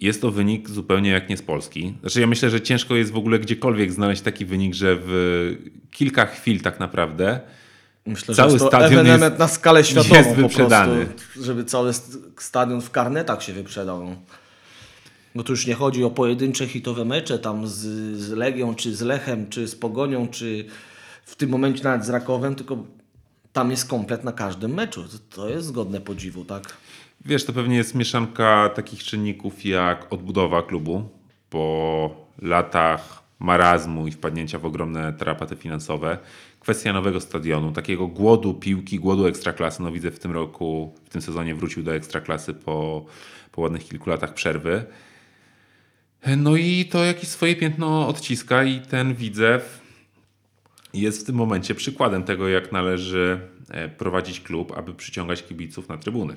jest to wynik zupełnie jak nie z Polski. Znaczy ja myślę, że ciężko jest w ogóle gdziekolwiek znaleźć taki wynik, że w kilka chwil tak naprawdę Myślę, cały że jest to stadion jest- na skalę światową jest wyprzedany. prostu, żeby cały st- stadion w karnetach się wyprzedał. Bo tu już nie chodzi o pojedyncze hitowe mecze tam z, z Legią, czy z Lechem, czy z Pogonią, czy w tym momencie nawet z Rakowem, tylko tam jest komplet na każdym meczu. To, jest godne podziwu, tak? Wiesz, to pewnie jest mieszanka takich czynników jak odbudowa klubu po latach marazmu i wpadnięcia w ogromne tarapaty finansowe. Kwestia nowego stadionu, takiego głodu piłki, głodu ekstraklasy. No widzę w tym roku, w tym sezonie wrócił do ekstraklasy po, po ładnych kilku latach przerwy. No i to jakieś swoje piętno odciska i ten widzew jest w tym momencie przykładem tego, jak należy e, prowadzić klub, aby przyciągać kibiców na trybuny.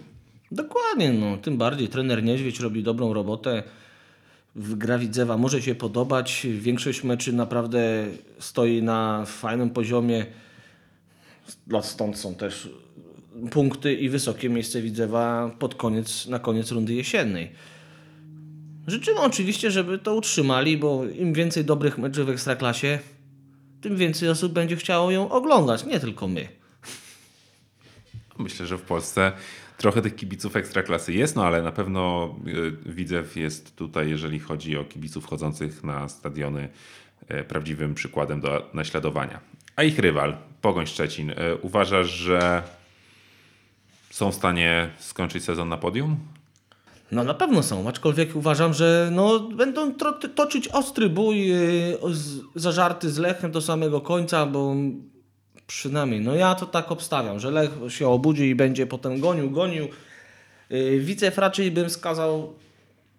Dokładnie, no. Tym bardziej trener Niedźwiedź robi dobrą robotę. Gra Widzewa może się podobać. Większość meczy naprawdę stoi na fajnym poziomie. Stąd są też punkty i wysokie miejsce Widzewa pod koniec, na koniec rundy jesiennej. Życzymy oczywiście, żeby to utrzymali, bo im więcej dobrych meczów w Ekstraklasie, tym więcej osób będzie chciało ją oglądać, nie tylko my. Myślę, że w Polsce trochę tych kibiców ekstraklasy jest, no ale na pewno y, Widzew jest tutaj, jeżeli chodzi o kibiców chodzących na stadiony, y, prawdziwym przykładem do naśladowania. A ich rywal, Pogoń Szczecin, y, uważasz, że są w stanie skończyć sezon na podium? No na pewno są, aczkolwiek uważam, że no, będą toczyć ostry bój, yy, zażarty z Lechem do samego końca, bo przynajmniej, no ja to tak obstawiam, że Lech się obudzi i będzie potem gonił, gonił. Yy, Wicew raczej bym skazał,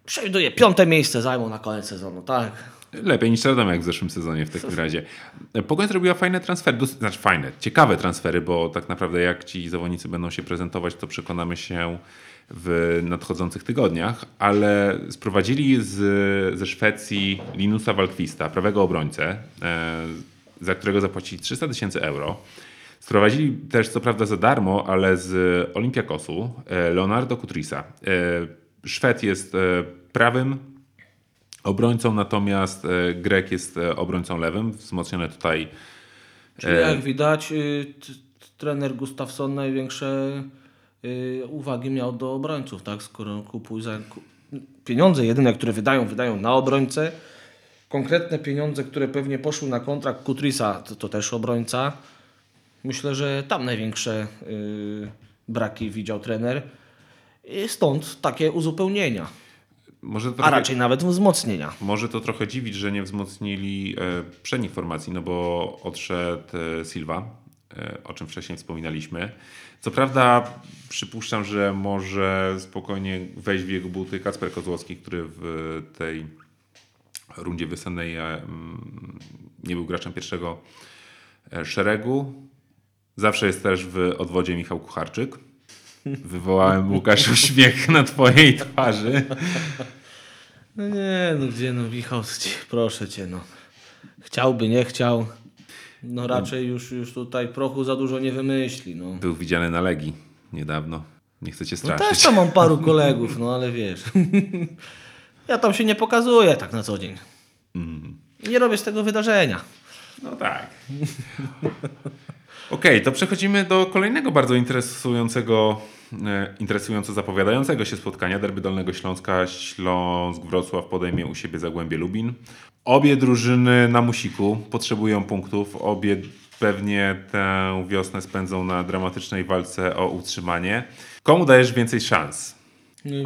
przewiduje, piąte miejsce zajmą na koniec sezonu, tak. Lepiej niż Radom jak w zeszłym sezonie w takim razie. Pogoń zrobiła fajne transfery, znaczy fajne, ciekawe transfery, bo tak naprawdę jak ci zawodnicy będą się prezentować, to przekonamy się w nadchodzących tygodniach, ale sprowadzili z, ze Szwecji Linusa Walkwista, prawego obrońcę, e, za którego zapłacili 300 tysięcy euro. Sprowadzili też co prawda za darmo, ale z Olympiakosu e, Leonardo Kutrisa. E, Szwed jest prawym obrońcą, natomiast e, Grek jest e, obrońcą lewym, wzmocnione tutaj Czyli jak widać, y, trener Gustafsson największe y, uwagi miał do obrońców, tak? Skoro kupuj za pieniądze jedyne, które wydają, wydają na obrońcę. Konkretne pieniądze, które pewnie poszły na kontrakt Kutrisa, to, to też obrońca. Myślę, że tam największe y, braki widział trener. I stąd takie uzupełnienia, może a trochę, raczej nawet wzmocnienia. może to trochę dziwić, że nie wzmocnili e, przednich formacji, no bo odszedł e, Silva, e, o czym wcześniej wspominaliśmy. Co prawda przypuszczam, że może spokojnie wejść w jego buty Kacper Kozłowski, który w tej rundzie wiosennej e, mm, nie był graczem pierwszego e, szeregu. Zawsze jest też w odwodzie Michał Kucharczyk. Wywołałem Łukasz uśmiech na twojej twarzy. No nie, no gdzie no Michał, proszę cię no. Chciałby, nie chciał. No raczej już, już tutaj prochu za dużo nie wymyśli. No. Był widziany na Legii niedawno. Nie chcę cię No straszyć. też tam mam paru [LAUGHS] kolegów, no ale wiesz. [LAUGHS] Ja tam się nie pokazuję tak na co dzień. Nie robię z tego wydarzenia. No tak. [LAUGHS] Okej, to przechodzimy do kolejnego bardzo interesującego, interesująco zapowiadającego się spotkania Derby Dolnego Śląska. Śląsk Wrocław podejmie u siebie Zagłębie Lubin. Obie drużyny na musiku potrzebują punktów. Obie pewnie tę wiosnę spędzą na dramatycznej walce o utrzymanie. Komu dajesz więcej szans?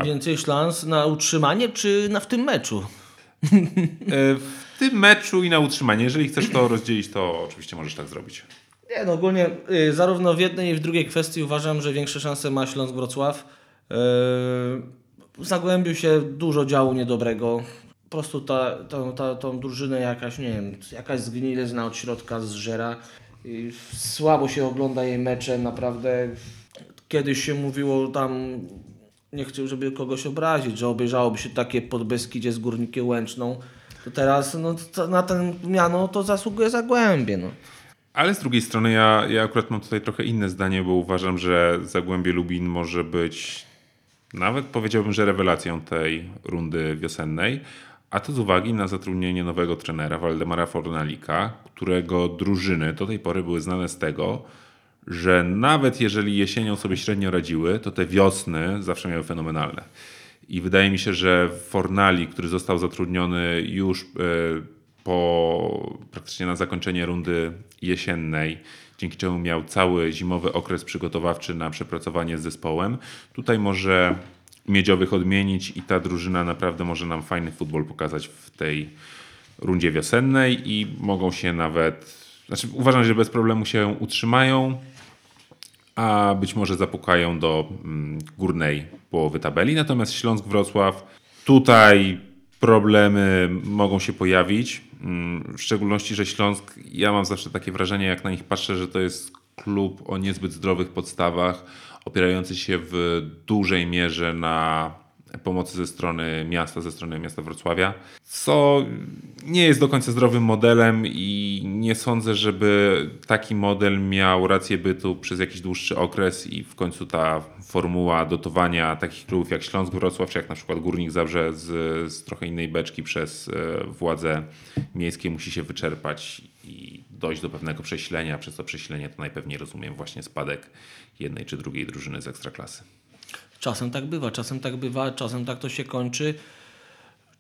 Więcej szans na utrzymanie, czy na w tym meczu? E, W tym meczu i na utrzymanie. Jeżeli chcesz to rozdzielić, to oczywiście możesz tak zrobić. Nie, no ogólnie y, zarówno w jednej i w drugiej kwestii uważam, że większe szanse ma Śląsk Wrocław. W Zagłębiu się dużo działo niedobrego. Po prostu ta, ta, ta, tą drużynę jakaś, nie wiem, jakaś zgnilizna od środka zżera. I słabo się ogląda jej mecze, naprawdę. Kiedyś się mówiło tam, nie chcę, żeby kogoś obrazić, że obejrzałoby się takie podbeskidzie z Górnikiem Łęczną. To teraz no, to, na ten miano to zasługuje Zagłębie. No. Ale z drugiej strony ja, ja akurat mam tutaj trochę inne zdanie, bo uważam, że Zagłębie Lubin może być nawet powiedziałbym, że rewelacją tej rundy wiosennej, a to z uwagi na zatrudnienie nowego trenera Waldemara Fornalika, którego drużyny do tej pory były znane z tego, że nawet jeżeli jesienią sobie średnio radziły, to te wiosny zawsze miały fenomenalne. I wydaje mi się, że Fornali, który został zatrudniony już e, po praktycznie na zakończenie rundy jesiennej, dzięki czemu miał cały zimowy okres przygotowawczy na przepracowanie z zespołem, tutaj może miedziowych odmienić i ta drużyna naprawdę może nam fajny futbol pokazać w tej rundzie wiosennej i mogą się nawet, znaczy uważam, że bez problemu się utrzymają, a być może zapukają do mm, górnej połowy tabeli. Natomiast Śląsk Wrocław, tutaj problemy mogą się pojawić. Mm, W szczególności, że Śląsk, ja mam zawsze takie wrażenie, jak na nich patrzę, że to jest klub o niezbyt zdrowych podstawach, opierający się w dużej mierze na pomocy ze strony miasta, ze strony miasta Wrocławia, co nie jest do końca zdrowym modelem i nie sądzę, żeby taki model miał rację bytu przez jakiś dłuższy okres i w końcu ta formuła dotowania takich klubów jak Śląsk Wrocław, czy jak na przykład Górnik Zabrze z, z trochę innej beczki przez e, władze miejskie musi się wyczerpać i dojść do pewnego prześlenia. Przez to prześlenie to najpewniej rozumiem właśnie spadek jednej czy drugiej drużyny z Ekstraklasy. Czasem tak bywa, czasem tak bywa, czasem tak to się kończy.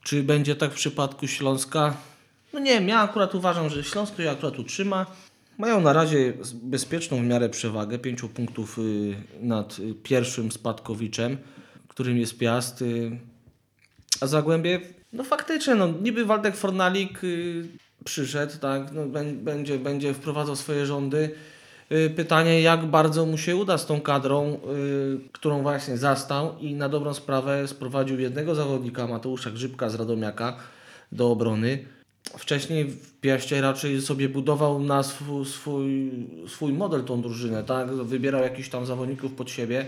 Czy będzie tak w przypadku Śląska? No nie ja akurat uważam, że Śląsk to się akurat utrzyma. Mają na razie bezpieczną w miarę przewagę, pięciu punktów y, nad y, pierwszym spadkowiczem, którym jest Piast. y. A Zagłębie, no faktycznie, no niby Waldek Fornalik przyszedł, tak, no, bę- będzie, będzie wprowadzał swoje rządy. Y, Pytanie, jak bardzo mu się uda z tą kadrą, y, którą właśnie zastał i na dobrą sprawę sprowadził jednego zawodnika, Mateusza Grzybka z Radomiaka, do obrony. Wcześniej w Piaście raczej sobie budował na swój, swój, swój model tą drużynę, tak? Wybierał jakichś tam zawodników pod siebie,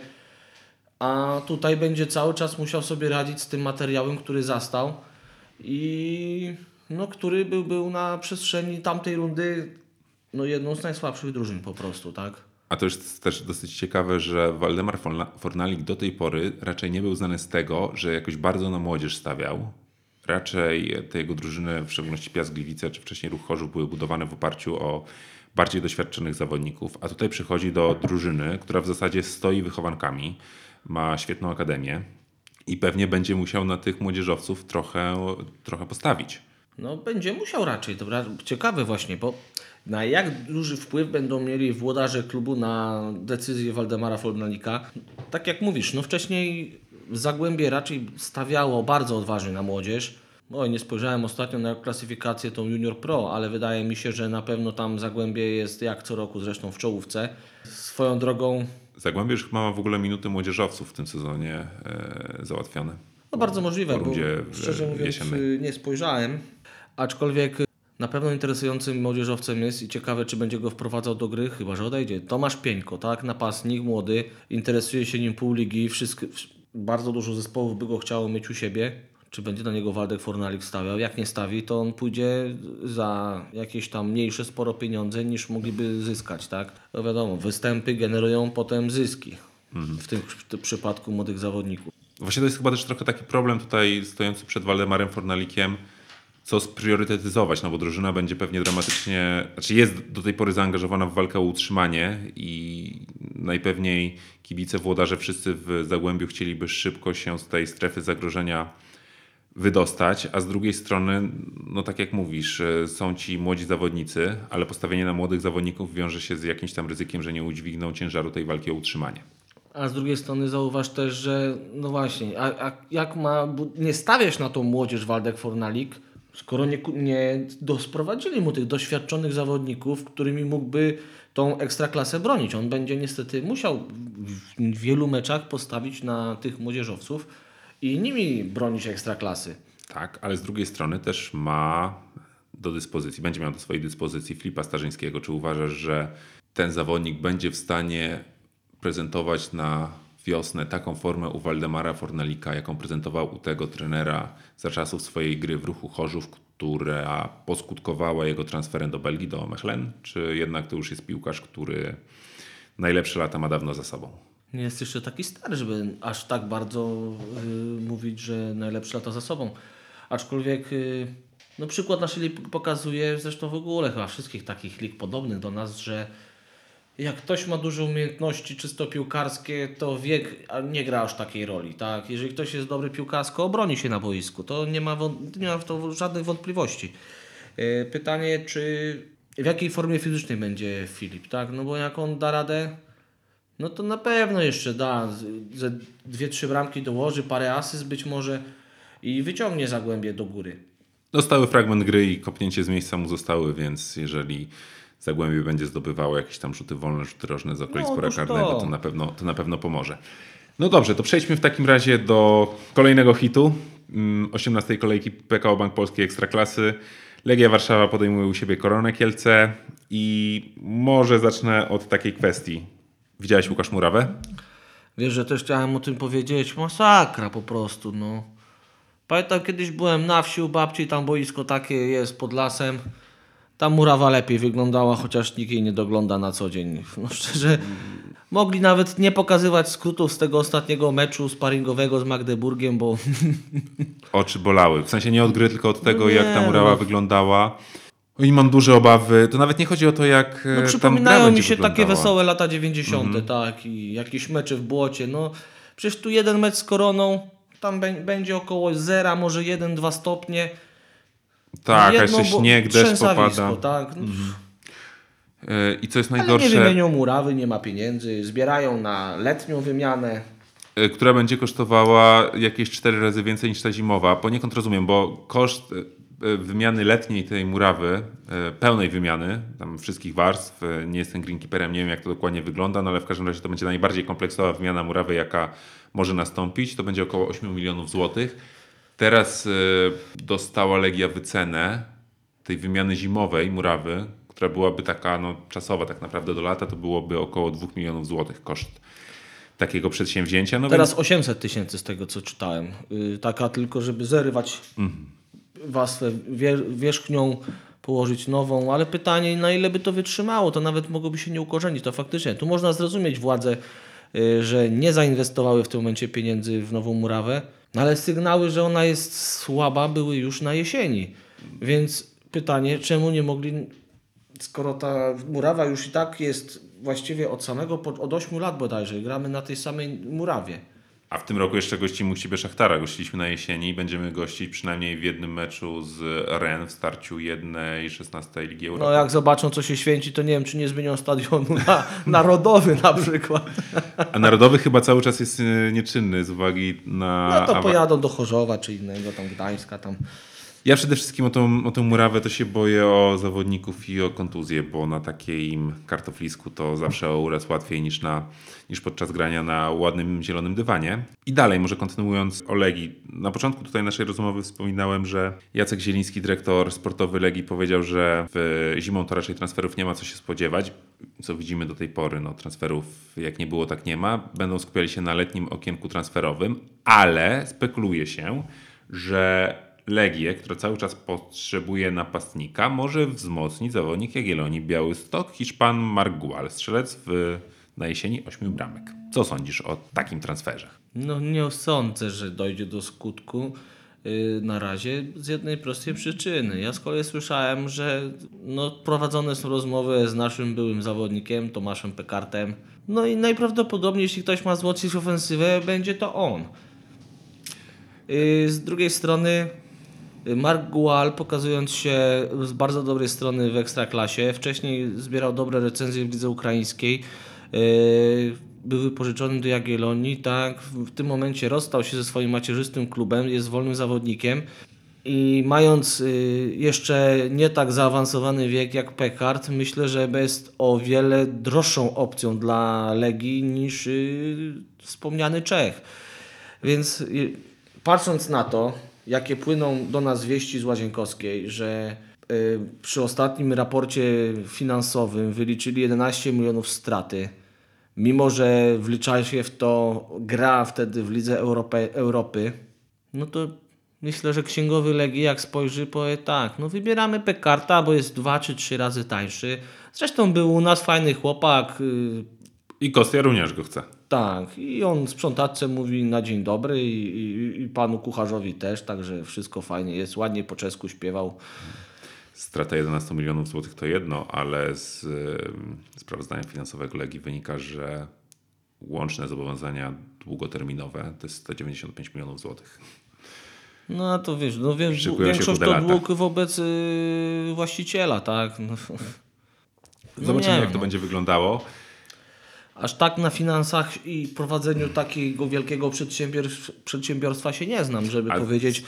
a tutaj będzie cały czas musiał sobie radzić z tym materiałem, który zastał i no, który był, był na przestrzeni tamtej rundy no, jedną z najsłabszych drużyn po prostu, tak? A to jest też dosyć ciekawe, że Waldemar Forna- Fornalik do tej pory raczej nie był znany z tego, że jakoś bardzo na młodzież stawiał. Raczej te jego drużyny, w szczególności Piast Gliwice czy wcześniej Ruch Chorzów, były budowane w oparciu o bardziej doświadczonych zawodników. A tutaj przychodzi do drużyny, która w zasadzie stoi wychowankami, ma świetną akademię i pewnie będzie musiał na tych młodzieżowców trochę, trochę postawić. No będzie musiał raczej, dobra, ciekawe właśnie, bo na jak duży wpływ będą mieli włodarze klubu na decyzję Waldemara Fornalika. Tak jak mówisz, no wcześniej Zagłębie raczej stawiało bardzo odważnie na młodzież. Oj, nie spojrzałem ostatnio na klasyfikację tą Junior Pro, ale wydaje mi się, że na pewno tam Zagłębie jest jak co roku zresztą w czołówce. Swoją drogą Zagłębie już ma w ogóle minuty młodzieżowców w tym sezonie e, załatwione. No bardzo możliwe, bo szczerze mówiąc jesiennej. nie spojrzałem. Aczkolwiek na pewno interesującym młodzieżowcem jest i ciekawe, czy będzie go wprowadzał do gry, chyba że odejdzie. Tomasz Pieńko, tak? Napastnik, młody, interesuje się nim pół ligi, bardzo dużo zespołów by go chciało mieć u siebie. Czy będzie na niego Waldek Fornalik stawiał? Jak nie stawi, to on pójdzie za jakieś tam mniejsze sporo pieniądze niż mogliby zyskać, tak? No wiadomo, występy generują potem zyski. W tym w tym przypadku młodych zawodników. Właśnie to jest chyba też trochę taki problem tutaj stojący przed Waldemarem Fornalikiem, co spriorytetyzować, no bo drużyna będzie pewnie dramatycznie, znaczy jest do tej pory zaangażowana w walkę o utrzymanie i najpewniej kibice, włodarze wszyscy w Zagłębiu chcieliby szybko się z tej strefy zagrożenia wydostać, a z drugiej strony, no tak jak mówisz, e, są ci młodzi zawodnicy, ale postawienie na młodych zawodników wiąże się z jakimś tam ryzykiem, że nie udźwigną ciężaru tej walki o utrzymanie. A z drugiej strony zauważ też, że no właśnie, a, a jak ma, nie stawiasz na tą młodzież Waldek Fornalik, skoro nie, nie dosprowadzili mu tych doświadczonych zawodników, którymi mógłby tą ekstraklasę bronić. On będzie niestety musiał w wielu meczach postawić na tych młodzieżowców i nimi bronić ekstraklasy. Tak, ale z drugiej strony też ma do dyspozycji, będzie miał do swojej dyspozycji Filipa Starzyńskiego. Czy uważasz, że ten zawodnik będzie w stanie prezentować na wiosnę taką formę u Waldemara Fornalika, jaką prezentował u tego trenera za czasów swojej gry w ruchu Chorzów, która poskutkowała jego transferem do Belgii, do Mechelen? Czy jednak to już jest piłkarz, który najlepsze lata ma dawno za sobą? Nie jest jeszcze taki stary, żeby aż tak bardzo y, mówić, że najlepsze lata za sobą. Aczkolwiek y, no przykład naszej lig pokazuje, zresztą w ogóle chyba wszystkich takich lig podobnych do nas, że jak ktoś ma duże umiejętności czysto piłkarskie, to wiek nie gra aż takiej roli. Tak? Jeżeli ktoś jest dobry piłkarsko, obroni się na boisku. To nie ma, nie ma w to żadnych wątpliwości. E, Pytanie, czy w jakiej formie fizycznej będzie Filip, tak? No bo jak on da radę, no to na pewno jeszcze da. Ze dwie, trzy bramki dołoży, parę asyst być może i wyciągnie Zagłębie do góry. No stały fragment gry i kopnięcie z miejsca mu zostały, więc jeżeli Zagłębie będzie zdobywało jakieś tam rzuty wolne, rzuty rożne z okolic No, otóż karnego, to. to na, pewno, to na pewno pomoże. No dobrze, to przejdźmy w takim razie do kolejnego hitu. Mm, 18 kolejki PKO Bank Polskiej Ekstraklasy. Legia Warszawa podejmuje u siebie Koronę Kielce i może zacznę od takiej kwestii. Widziałeś Łukasz Murawę? Wiesz, że też chciałem o tym powiedzieć. Masakra po prostu, no. Pamiętam kiedyś byłem na wsi u babci, tam boisko takie jest pod lasem. Tam murawa lepiej wyglądała, chociaż nikt jej nie dogląda na co dzień. [LAUGHS] No szczerze, mogli nawet nie pokazywać skrótów z tego ostatniego meczu sparingowego z Magdeburgiem, bo [LAUGHS] Oczy bolały. W sensie nie od gry, tylko od tego, nie, jak ta murawa no. wyglądała. I mam duże obawy. To nawet nie chodzi o to, jak e, no, gra przypominają mi się takie wesołe lata 90., tak, i jakieś mecze w błocie. No, przecież tu jeden mecz z Koroną, tam bę- będzie około zera, może 1-2 stopnie. Tak, a Jedno, jeszcze bo- śnieg, deszcz popada. Tak? No, E, I co jest Ale nie najgorsze, wymienią murawy, nie ma pieniędzy, zbierają na letnią wymianę. e, która będzie kosztowała jakieś 4 razy więcej niż ta zimowa. Poniekąd rozumiem, bo koszt e, wymiany letniej tej murawy, pełnej wymiany, tam wszystkich warstw, nie jestem greenkeeperem, nie wiem jak to dokładnie wygląda, no ale w każdym razie to będzie najbardziej kompleksowa wymiana murawy, jaka może nastąpić. To będzie około 8 milionów złotych. Teraz e, dostała Legia wycenę tej wymiany zimowej murawy, która byłaby taka no, czasowa tak naprawdę do lata, to byłoby około 2 milionów złotych koszt takiego przedsięwzięcia. No Teraz więc 800 tysięcy z tego co czytałem. Yy, taka tylko, żeby zerywać warstwę wie- wierzchnią, położyć nową, ale pytanie na ile by to wytrzymało, to nawet mogłoby się nie ukorzenić. To faktycznie, tu można zrozumieć władze, yy, że nie zainwestowały w tym momencie pieniędzy w nową murawę, no ale sygnały, że ona jest słaba były już na jesieni. Więc pytanie, czemu nie mogli skoro ta murawa już i tak jest właściwie od samego, od 8 lat bodajże, gramy na tej samej murawie. A w tym roku jeszcze gościmy u siebie Szachtara. Gościliśmy na jesieni i będziemy gościć przynajmniej w jednym meczu z Ren w starciu jednej 16 Ligi Europy. No jak zobaczą, co się święci, to nie wiem, czy nie zmienią stadionu na [LAUGHS] narodowy na przykład. A Narodowy chyba cały czas jest e, nieczynny z uwagi na... No to pojadą do Chorzowa czy innego, tam Gdańska, tam. Ja przede wszystkim o tą, o tą murawę to się boję o zawodników i o kontuzję, bo na takim kartoflisku to zawsze uraz łatwiej niż, na, niż podczas grania na ładnym zielonym dywanie. I dalej, może kontynuując o Legii. Na początku tutaj naszej rozmowy wspominałem, że Jacek Zieliński, dyrektor sportowy Legii powiedział, że w zimą to raczej transferów nie ma co się spodziewać. Co widzimy do tej pory, no transferów jak nie było, tak nie ma. Będą skupiali się na letnim okienku transferowym, ale spekuluje się, że Legię, która cały czas potrzebuje napastnika, może wzmocnić zawodnik Jagiellonii Białystok, Hiszpan Mark Gual, strzelec w, na jesieni 8 bramek. Co sądzisz o takim transferze? No nie sądzę, że dojdzie do skutku yy, na razie z jednej prostej przyczyny. Ja z kolei słyszałem, że no, prowadzone są rozmowy z naszym byłym zawodnikiem, Tomaszem Pekartem. No i najprawdopodobniej, jeśli ktoś ma wzmocnić ofensywę, będzie to on. Yy, Z drugiej strony Mark Gual pokazując się z bardzo dobrej strony w Ekstraklasie, wcześniej zbierał dobre recenzje w lidze ukraińskiej, yy, był wypożyczony do Jagiellonii, tak, w tym momencie rozstał się ze swoim macierzystym klubem, jest wolnym zawodnikiem i mając yy, jeszcze nie tak zaawansowany wiek jak Pekard, myślę, że jest o wiele droższą opcją dla Legii niż yy, wspomniany Czech. Więc patrząc na to, jakie płyną do nas wieści z Łazienkowskiej, że y, przy ostatnim raporcie finansowym wyliczyli 11 milionów straty, mimo że wlicza się w to gra wtedy w Lidze Europy, Europy, no to myślę, że księgowy Legii jak spojrzy, powie tak, no wybieramy Pekarta, bo jest dwa czy trzy razy tańszy. Zresztą był u nas fajny chłopak, y, I Kostia również go chce. tak, i on sprzątaczce mówi na dzień dobry i, i, i panu kucharzowi też, także wszystko fajnie jest, ładnie po czesku śpiewał. strata 11 milionów złotych to jedno, ale z y, sprawozdania finansowego Legii wynika, że łączne zobowiązania długoterminowe to jest 195 milionów złotych. No to wiesz, no się większość to dług wobec y, właściciela, tak? No, no Zobaczymy, nie jak wiem, to no. będzie wyglądało. Aż tak na finansach i prowadzeniu takiego wielkiego przedsiębiorstw, przedsiębiorstwa się nie znam, żeby A- powiedzieć,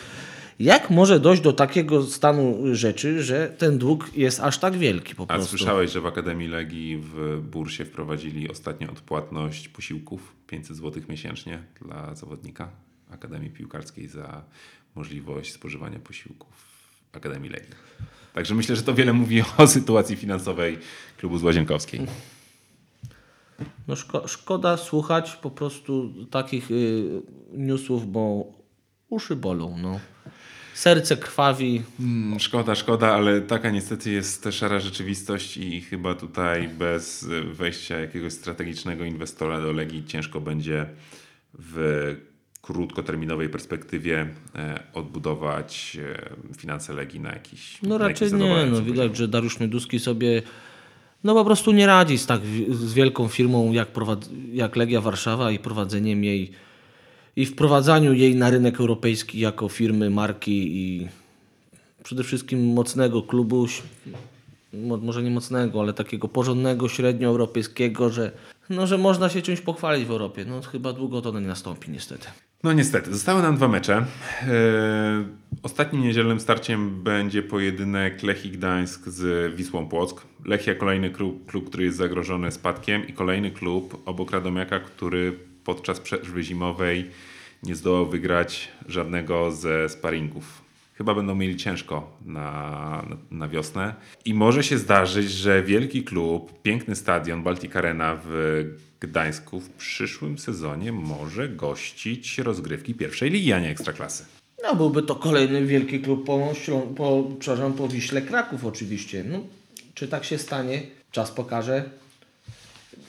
jak może dojść do takiego stanu rzeczy, że ten dług jest aż tak wielki po A prostu. słyszałeś, że w Akademii Legii w Bursie wprowadzili ostatnio odpłatność posiłków 500 zł miesięcznie dla zawodnika Akademii Piłkarskiej za możliwość spożywania posiłków w Akademii Legii. Także myślę, że to wiele mówi o [LAUGHS] sytuacji finansowej klubu z Łazienkowskiej. No szko, szkoda słuchać po prostu takich y, newsów, bo uszy bolą. No. Serce krwawi. Mm, Szkoda, szkoda, ale taka niestety jest szara rzeczywistość i chyba tutaj bez wejścia jakiegoś strategicznego inwestora do Legii ciężko będzie w krótkoterminowej perspektywie e, odbudować e, finanse Legii na jakiś No na raczej jakiś nie. No, widać, że Dariusz Mioduski sobie no po prostu nie radzi z tak z wielką firmą jak, jak Legia Warszawa i prowadzeniem jej i wprowadzaniu jej na rynek europejski jako firmy, marki i przede wszystkim mocnego klubu, może nie mocnego, ale takiego porządnego, średnioeuropejskiego, że, no, że można się czymś pochwalić w Europie. No chyba długo to nie nastąpi niestety. No niestety, zostały nam dwa mecze. E, Ostatnim niedzielnym starciem będzie pojedynek Lechii Gdańsk z Wisłą Płock. Lechia kolejny klub, klub, który jest zagrożony spadkiem i kolejny klub obok Radomiaka, który podczas przerwy zimowej nie zdołał wygrać żadnego ze sparingów. Chyba będą mieli ciężko na, na, wiosnę. I może się zdarzyć, że wielki klub, piękny stadion Baltic Arena w Gdańsku w przyszłym sezonie może gościć rozgrywki pierwszej ligi, a nie ekstraklasy. No byłby to kolejny wielki klub po, po, przepraszam, po Wiśle Kraków oczywiście. No, czy tak się stanie? Czas pokaże.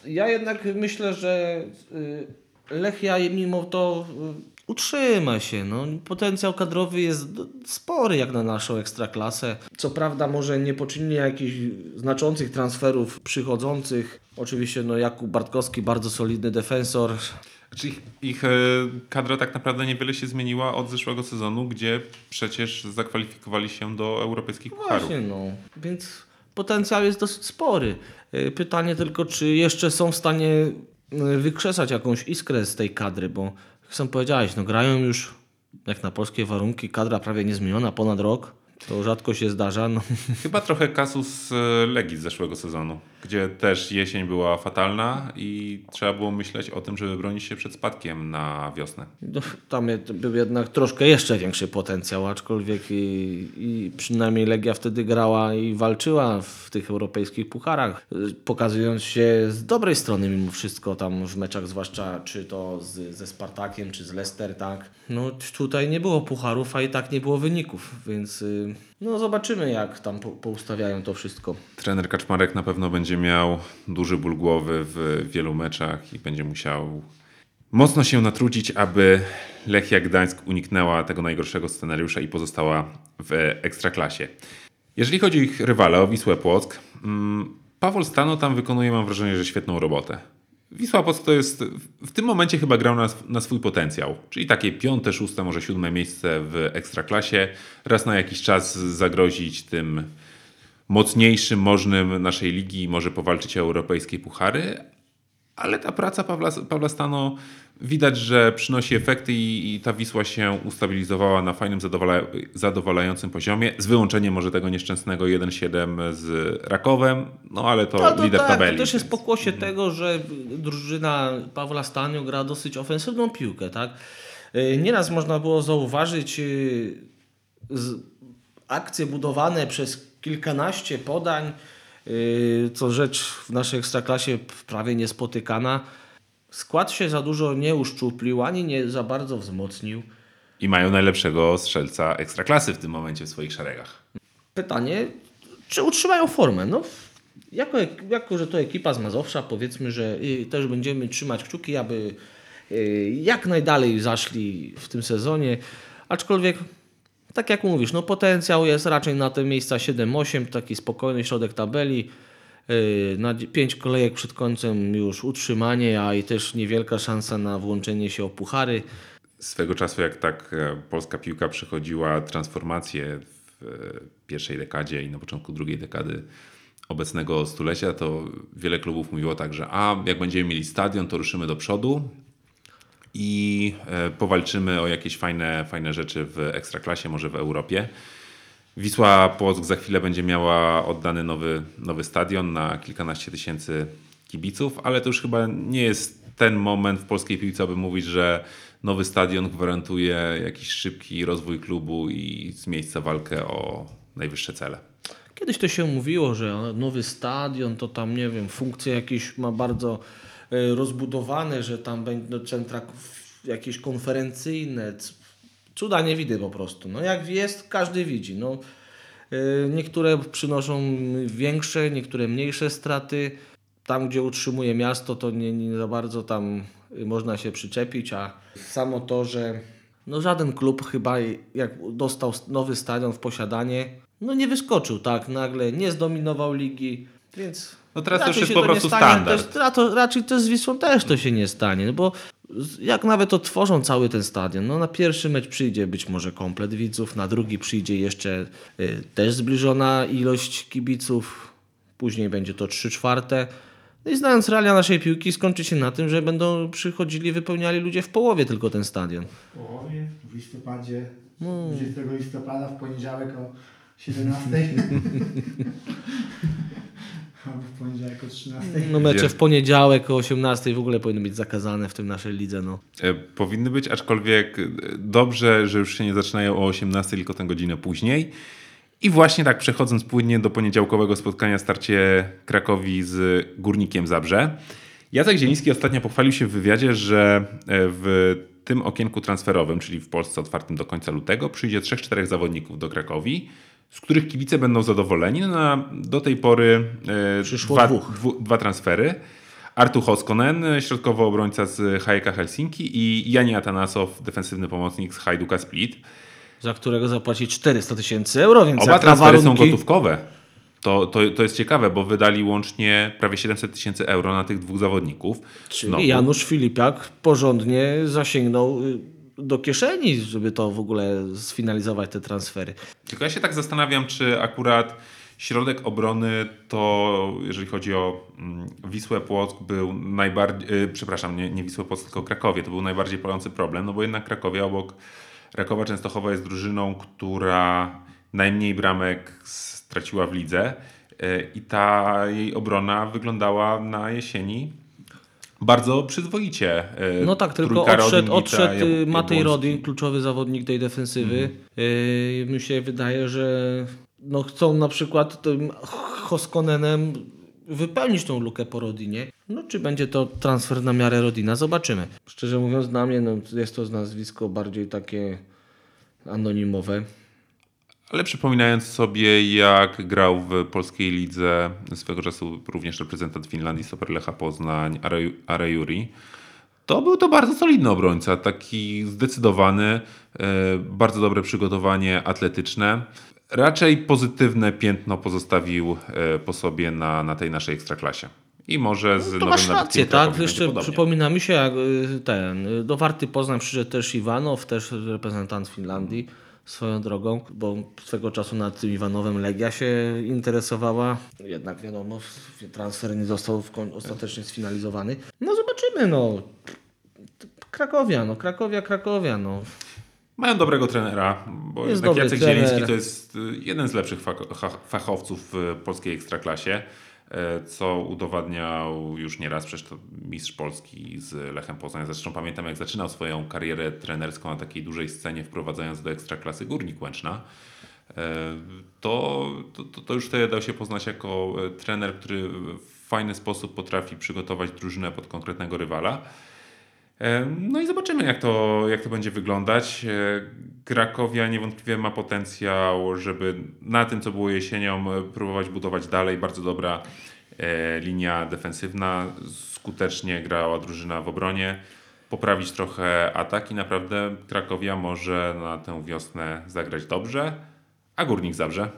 Ja jednak myślę, że y, Lechia mimo to y, utrzyma się. No. Potencjał kadrowy jest spory jak na naszą ekstraklasę. Co prawda może nie poczyni jakichś znaczących transferów przychodzących. Oczywiście no, Jakub Bartkowski, bardzo solidny defensor. Znaczy ich, ich e, kadra tak naprawdę niewiele się zmieniła od zeszłego sezonu, gdzie przecież zakwalifikowali się do europejskich pucharów. Właśnie, no. Więc potencjał jest dosyć spory. Y, Pytanie tylko, czy jeszcze są w stanie y, wykrzesać jakąś iskrę z tej kadry, bo jak sam powiedziałeś, no grają już jak na polskie warunki, kadra prawie niezmieniona ponad rok. To rzadko się zdarza. No. [LAUGHS] Chyba trochę kasus e, Legii z zeszłego sezonu, gdzie też jesień była fatalna i trzeba było myśleć o tym, żeby bronić się przed spadkiem na wiosnę. No, Tam był jednak troszkę jeszcze większy potencjał, aczkolwiek i, i przynajmniej Legia wtedy grała i walczyła w tych europejskich pucharach, y, pokazując się z dobrej strony mimo wszystko tam w meczach, zwłaszcza czy to z, ze Spartakiem, czy z Leicester, tak. No tutaj nie było pucharów, a i tak nie było wyników, więc y, no zobaczymy jak tam po, poustawiają to wszystko. Trener Kaczmarek na pewno będzie miał duży ból głowy w wielu meczach i będzie musiał mocno się natrudzić, aby Lechia Gdańsk uniknęła tego najgorszego scenariusza i pozostała w ekstraklasie. Jeżeli chodzi o ich rywale, o Wisłę Płock, mm, Paweł Stano tam wykonuje, mam wrażenie, że świetną robotę. Wisła Płock to jest w tym momencie chyba grał na, na swój potencjał, czyli takie piąte, szóste, może siódme miejsce w ekstraklasie. Raz na jakiś czas zagrozić tym mocniejszym, możnym naszej ligi może powalczyć o europejskie puchary, ale ta praca Pawła, Stano widać, że przynosi efekty i, i ta Wisła się ustabilizowała na fajnym, zadowala, zadowalającym poziomie, z wyłączeniem może tego nieszczęsnego 1-7 z Rakowem, no ale to, No to lider tak, tabeli. to też jest pokłosie tego, że drużyna Pawła Stanio gra dosyć ofensywną piłkę, tak? Y, Nieraz można było zauważyć y, akcje budowane przez kilkanaście podań, co rzecz w naszej ekstraklasie prawie niespotykana. Skład się za dużo nie uszczuplił, ani nie za bardzo wzmocnił. I mają najlepszego strzelca ekstraklasy w tym momencie w swoich szeregach. Pytanie, czy utrzymają formę? No, jako, jako, że to ekipa z Mazowsza, powiedzmy, że y, też będziemy trzymać kciuki, aby y, jak najdalej zaszli w tym sezonie. Aczkolwiek Tak jak mówisz, no potencjał jest raczej na te miejsca 7-8, taki spokojny środek tabeli. Yy, Na 5 kolejek przed końcem już utrzymanie, a i też niewielka szansa na włączenie się o puchary. Swego czasu, jak tak e, polska piłka przechodziła transformację w e, pierwszej dekadzie i na początku drugiej dekady obecnego stulecia, to wiele klubów mówiło tak, że a jak będziemy mieli stadion, to ruszymy do przodu i e, powalczymy o jakieś fajne, fajne rzeczy w ekstraklasie, może w Europie. Wisła Płock za chwilę będzie miała oddany nowy, nowy stadion na kilkanaście tysięcy kibiców, ale to już chyba nie jest ten moment w polskiej piłce, aby mówić, że nowy stadion gwarantuje jakiś szybki rozwój klubu i z miejsca walkę o najwyższe cele. Kiedyś to się mówiło, że nowy stadion to tam, nie wiem, funkcje jakieś ma bardzo rozbudowane, że tam będą centra k- jakieś konferencyjne. Cuda nie widzę po prostu. No jak jest, każdy widzi. No, e, niektóre przynoszą większe, niektóre mniejsze straty. Tam, gdzie utrzymuje miasto, to nie, nie za bardzo tam y, można się przyczepić, a samo to, że no żaden klub chyba jak dostał nowy stadion w posiadanie, no nie wyskoczył tak nagle, nie zdominował ligi, więc... No teraz to już raczej jest się po nie prostu stanie. standard. Też, a to, raczej to z Wisłą też to się nie stanie, no bo jak nawet otworzą cały ten stadion, no na pierwszy mecz przyjdzie być może komplet widzów, na drugi przyjdzie jeszcze y, też zbliżona ilość kibiców, później będzie to 3 czwarte. No i znając realia naszej piłki, skończy się na tym, że będą przychodzili, wypełniali ludzie w połowie tylko ten stadion. W połowie, w listopadzie, No. 20 listopada w poniedziałek o 17. [LAUGHS] Albo w poniedziałek o 13. No mecze w poniedziałek o 18 w ogóle powinny być zakazane w tym naszej lidze. No. E, Powinny być, aczkolwiek e, dobrze, że już się nie zaczynają o 18, tylko tę godzinę później. I właśnie tak przechodząc płynnie do poniedziałkowego spotkania starcie Krakowi z Górnikiem Zabrze. Jacek Zieliński ostatnio pochwalił się w wywiadzie, że e, w tym okienku transferowym, czyli w Polsce otwartym do końca lutego, przyjdzie 3-4 zawodników do Krakowi, z których kibice będą zadowoleni. No, na, do tej pory e, Przyszło dwa, dwu- dwa transfery. Artur Hoskonen, środkowy obrońca z Hajeka Helsinki i Jani Atanasow, defensywny pomocnik z Hajduka Split. Za którego zapłaci 400 tysięcy euro, więc Oba transfery są warunki... gotówkowe. To, to, to jest ciekawe, bo wydali łącznie prawie 700 tysięcy euro na tych dwóch zawodników. Czyli Znowu. Janusz Filipiak porządnie zasięgnął y, do kieszeni, żeby to w ogóle sfinalizować te transfery. Tylko ja się tak zastanawiam, czy akurat środek obrony to, jeżeli chodzi o mm, Wisłę Płock, był najbardziej, yy, przepraszam, nie, nie Wisłę Płock, tylko Krakowie, to był najbardziej palący problem, no bo jednak Krakowie obok Rakowa Częstochowa jest drużyną, która najmniej bramek straciła w lidze yy, i ta jej obrona wyglądała na jesieni bardzo przyzwoicie. Yy, No tak, tylko odszedł, odszedł Jab- Matej. Rodin, kluczowy zawodnik tej defensywy. Mhm. Y, mi się wydaje, że no chcą na przykład tym Hoskonenem wypełnić tą lukę po Rodinie. No czy będzie to transfer na miarę Rodina? Zobaczymy. Szczerze mówiąc dla mnie no, jest to nazwisko bardziej takie anonimowe. Ale przypominając sobie, jak grał w polskiej lidze swego czasu również reprezentant Finlandii, Super Lecha Poznań, Are- Arejuri, to był to bardzo solidny obrońca, taki zdecydowany, e, bardzo dobre przygotowanie atletyczne. Raczej pozytywne piętno pozostawił e, po sobie na, na tej naszej ekstraklasie. I może z To nowym masz rację, tak? Jeszcze przypomina mi się, jak y, ten, y, do Warty Poznań przyszedł też Iwanow, też reprezentant Finlandii swoją drogą, bo swego czasu nad tym Iwanowem Legia się interesowała. Jednak wiadomo, transfer nie został ostatecznie sfinalizowany. No zobaczymy, no. Krakowia, no Krakowia, Krakowia, no. Mają dobrego trenera, bo Jest jednak Jacek trener. Zieliński to jest y, jeden z lepszych fachowców w polskiej ekstraklasie, co udowadniał już nieraz przecież to mistrz Polski z Lechem Poznań. Zresztą pamiętam jak zaczynał swoją karierę trenerską na takiej dużej scenie, wprowadzając do ekstraklasy Górnik Łęczna. E, To, to, to- to już wtedy dał się poznać jako e, trener, który w fajny sposób potrafi przygotować drużynę pod konkretnego rywala. No i zobaczymy, jak to, jak to będzie wyglądać. E, Krakowia niewątpliwie ma potencjał, żeby na tym, co było jesienią, e, próbować budować dalej. Bardzo dobra e, linia defensywna. Skutecznie grała drużyna w obronie. poprawić trochę atak i naprawdę Krakowia może na tę wiosnę zagrać dobrze, a Górnik Zabrze.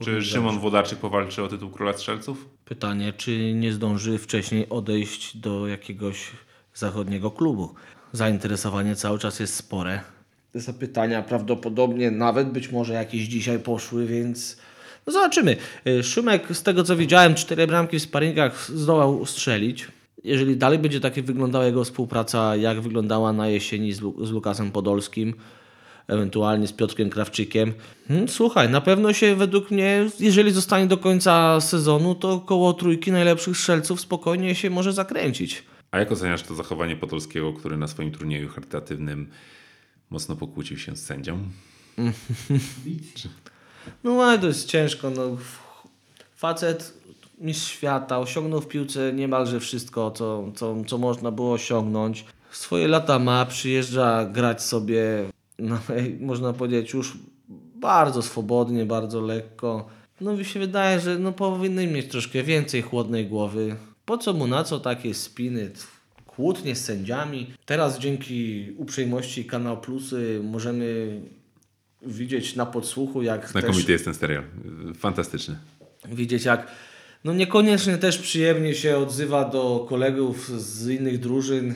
Czy Szymon Włodarczyk powalczy o tytuł Króla Strzelców? Pytanie, czy nie zdąży wcześniej odejść do jakiegoś zachodniego klubu. Zainteresowanie cały czas jest spore. Te zapytania prawdopodobnie nawet być może jakieś dzisiaj poszły, więc no zobaczymy. Y, Szymek, z tego co widziałem, cztery bramki w sparingach zdołał strzelić. Jeżeli dalej będzie takie wyglądała jego współpraca, jak wyglądała na jesieni z, Lu- z Lukasem Podolskim, ewentualnie z Piotrkiem Krawczykiem. Hmm, Słuchaj, na pewno się według mnie, jeżeli zostanie do końca sezonu, to koło trójki najlepszych strzelców spokojnie się może zakręcić. A jak oceniasz to zachowanie Podolskiego, który na swoim turnieju charytatywnym mocno pokłócił się z sędzią? [LAUGHS] No ale to jest ciężko. No. Facet, mistrz świata, osiągnął w piłce niemalże wszystko, co, co, co można było osiągnąć. Swoje lata ma, przyjeżdża grać sobie, no, można powiedzieć, już bardzo swobodnie, bardzo lekko. No mi się wydaje, że no, powinny mieć troszkę więcej chłodnej głowy. Po co mu na co takie spiny? Kłótnie z sędziami. Teraz dzięki uprzejmości Kanał Plusy możemy widzieć na podsłuchu, jak też Znakomity jest ten serial. Fantastyczny. widzieć jak no niekoniecznie też przyjemnie się odzywa do kolegów z innych drużyn.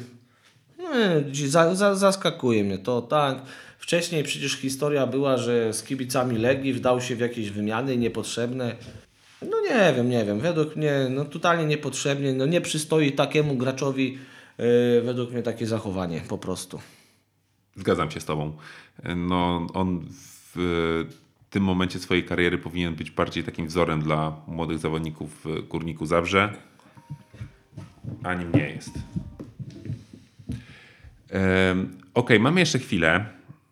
No, dzi- za, za, zaskakuje mnie to, tak. Wcześniej przecież historia była, że z kibicami Legii wdał się w jakieś wymiany niepotrzebne. Nie wiem, nie wiem. Według mnie no totalnie niepotrzebnie. No nie przystoi takiemu graczowi yy, według mnie takie zachowanie po prostu. Zgadzam się z Tobą. No, on w tym momencie swojej kariery powinien być bardziej takim wzorem dla młodych zawodników w Górniku Zabrze, a nim nie jest. Okej, mamy jeszcze chwilę.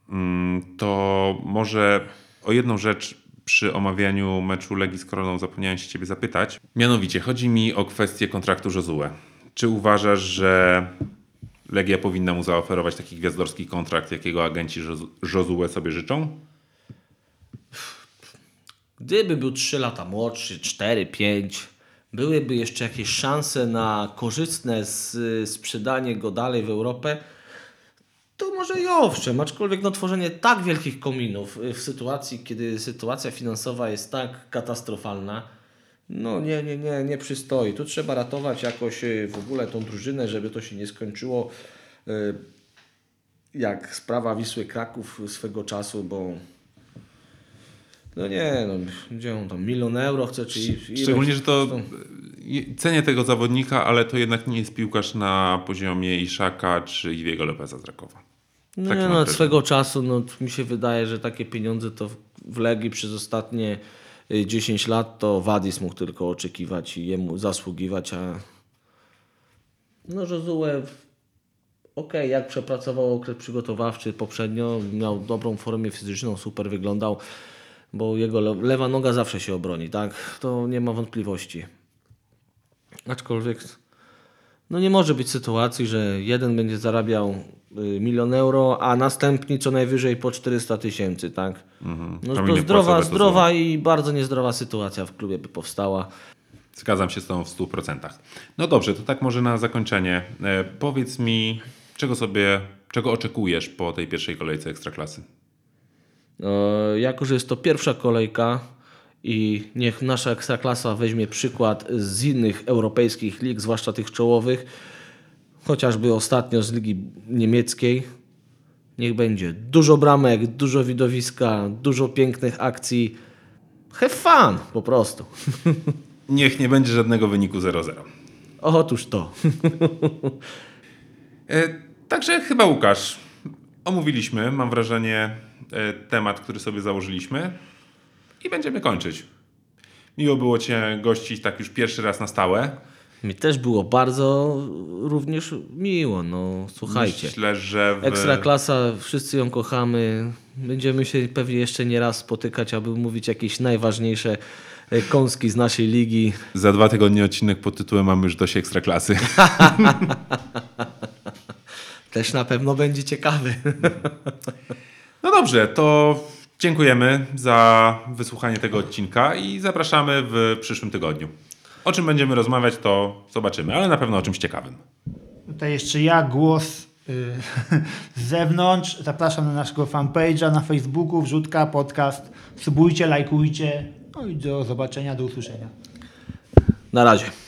Mm, To może o jedną rzecz przy omawianiu meczu Legii z Koroną zapomniałem się Ciebie zapytać. Mianowicie, chodzi mi o kwestię kontraktu Josue. Czy uważasz, że Legia powinna mu zaoferować taki gwiazdorski kontrakt, jakiego agenci Josue sobie życzą? Gdyby był 3 lata młodszy, 4, 5, byłyby jeszcze jakieś szanse na korzystne z, sprzedanie go dalej w Europę, to może i owszem, aczkolwiek no, tworzenie tak wielkich kominów y, w sytuacji, kiedy sytuacja finansowa jest tak katastrofalna, no nie, nie, nie, nie przystoi. Tu trzeba ratować jakoś y, w ogóle tą drużynę, żeby to się nie skończyło y, jak sprawa Wisły Kraków swego czasu, bo no nie, no gdzie on tam, milion euro chce, czy ileś- Szczególnie, że to e, cenię tego zawodnika, ale to jednak nie jest piłkarz na poziomie Iszaka czy Iwiego Lopeza z Rakowa. No Tak nie, mam no, od swego czasu no, mi się wydaje, że takie pieniądze to w- Legii przez ostatnie y, 10 lat to Wadis mógł tylko oczekiwać i jemu zasługiwać, a no Josue okej, jak przepracował okres przygotowawczy poprzednio, miał dobrą formę fizyczną, super wyglądał, bo jego le- lewa noga zawsze się obroni, tak? To nie ma wątpliwości. Aczkolwiek no nie może być sytuacji, że jeden będzie zarabiał y, milion euro, a następni co najwyżej po 400 tysięcy, tak? No Tam to zdrowa, to zdrowa i bardzo niezdrowa sytuacja w klubie by powstała. Zgadzam się z Tobą w 100%. No dobrze, to tak może na zakończenie. E, powiedz mi, czego sobie, czego oczekujesz po tej pierwszej kolejce Ekstraklasy? E, jako, że jest to pierwsza kolejka i niech nasza ekstraklasa weźmie przykład z innych europejskich lig, zwłaszcza tych czołowych, chociażby ostatnio z ligi niemieckiej. Niech będzie dużo bramek, dużo widowiska, dużo pięknych akcji. Have fun po prostu. [LAUGHS] Niech nie będzie żadnego wyniku 0-0. Otóż to. [LAUGHS] E, Także chyba Łukasz, omówiliśmy, mam wrażenie, e, temat, który sobie założyliśmy i będziemy kończyć. Miło było Cię gościć tak już pierwszy raz na stałe. Mi też było bardzo również miło. No, słuchajcie. Myślę, że w... Ekstraklasa, wszyscy ją kochamy. Będziemy się pewnie jeszcze nie raz spotykać, aby mówić jakieś najważniejsze e, kąski z naszej ligi. za dwa tygodnie odcinek pod tytułem Mamy już dość Ekstraklasy. [LAUGHS] Też na pewno będzie ciekawy. No dobrze, to dziękujemy za wysłuchanie tego odcinka i zapraszamy w przyszłym tygodniu. O czym będziemy rozmawiać, to zobaczymy, ale na pewno o czymś ciekawym. Tutaj jeszcze ja głos y, [LAUGHS] z zewnątrz. Zapraszam na naszego fanpage'a na Facebooku, wrzutka, podcast. Subujcie, lajkujcie. No i do zobaczenia, do usłyszenia. Na razie.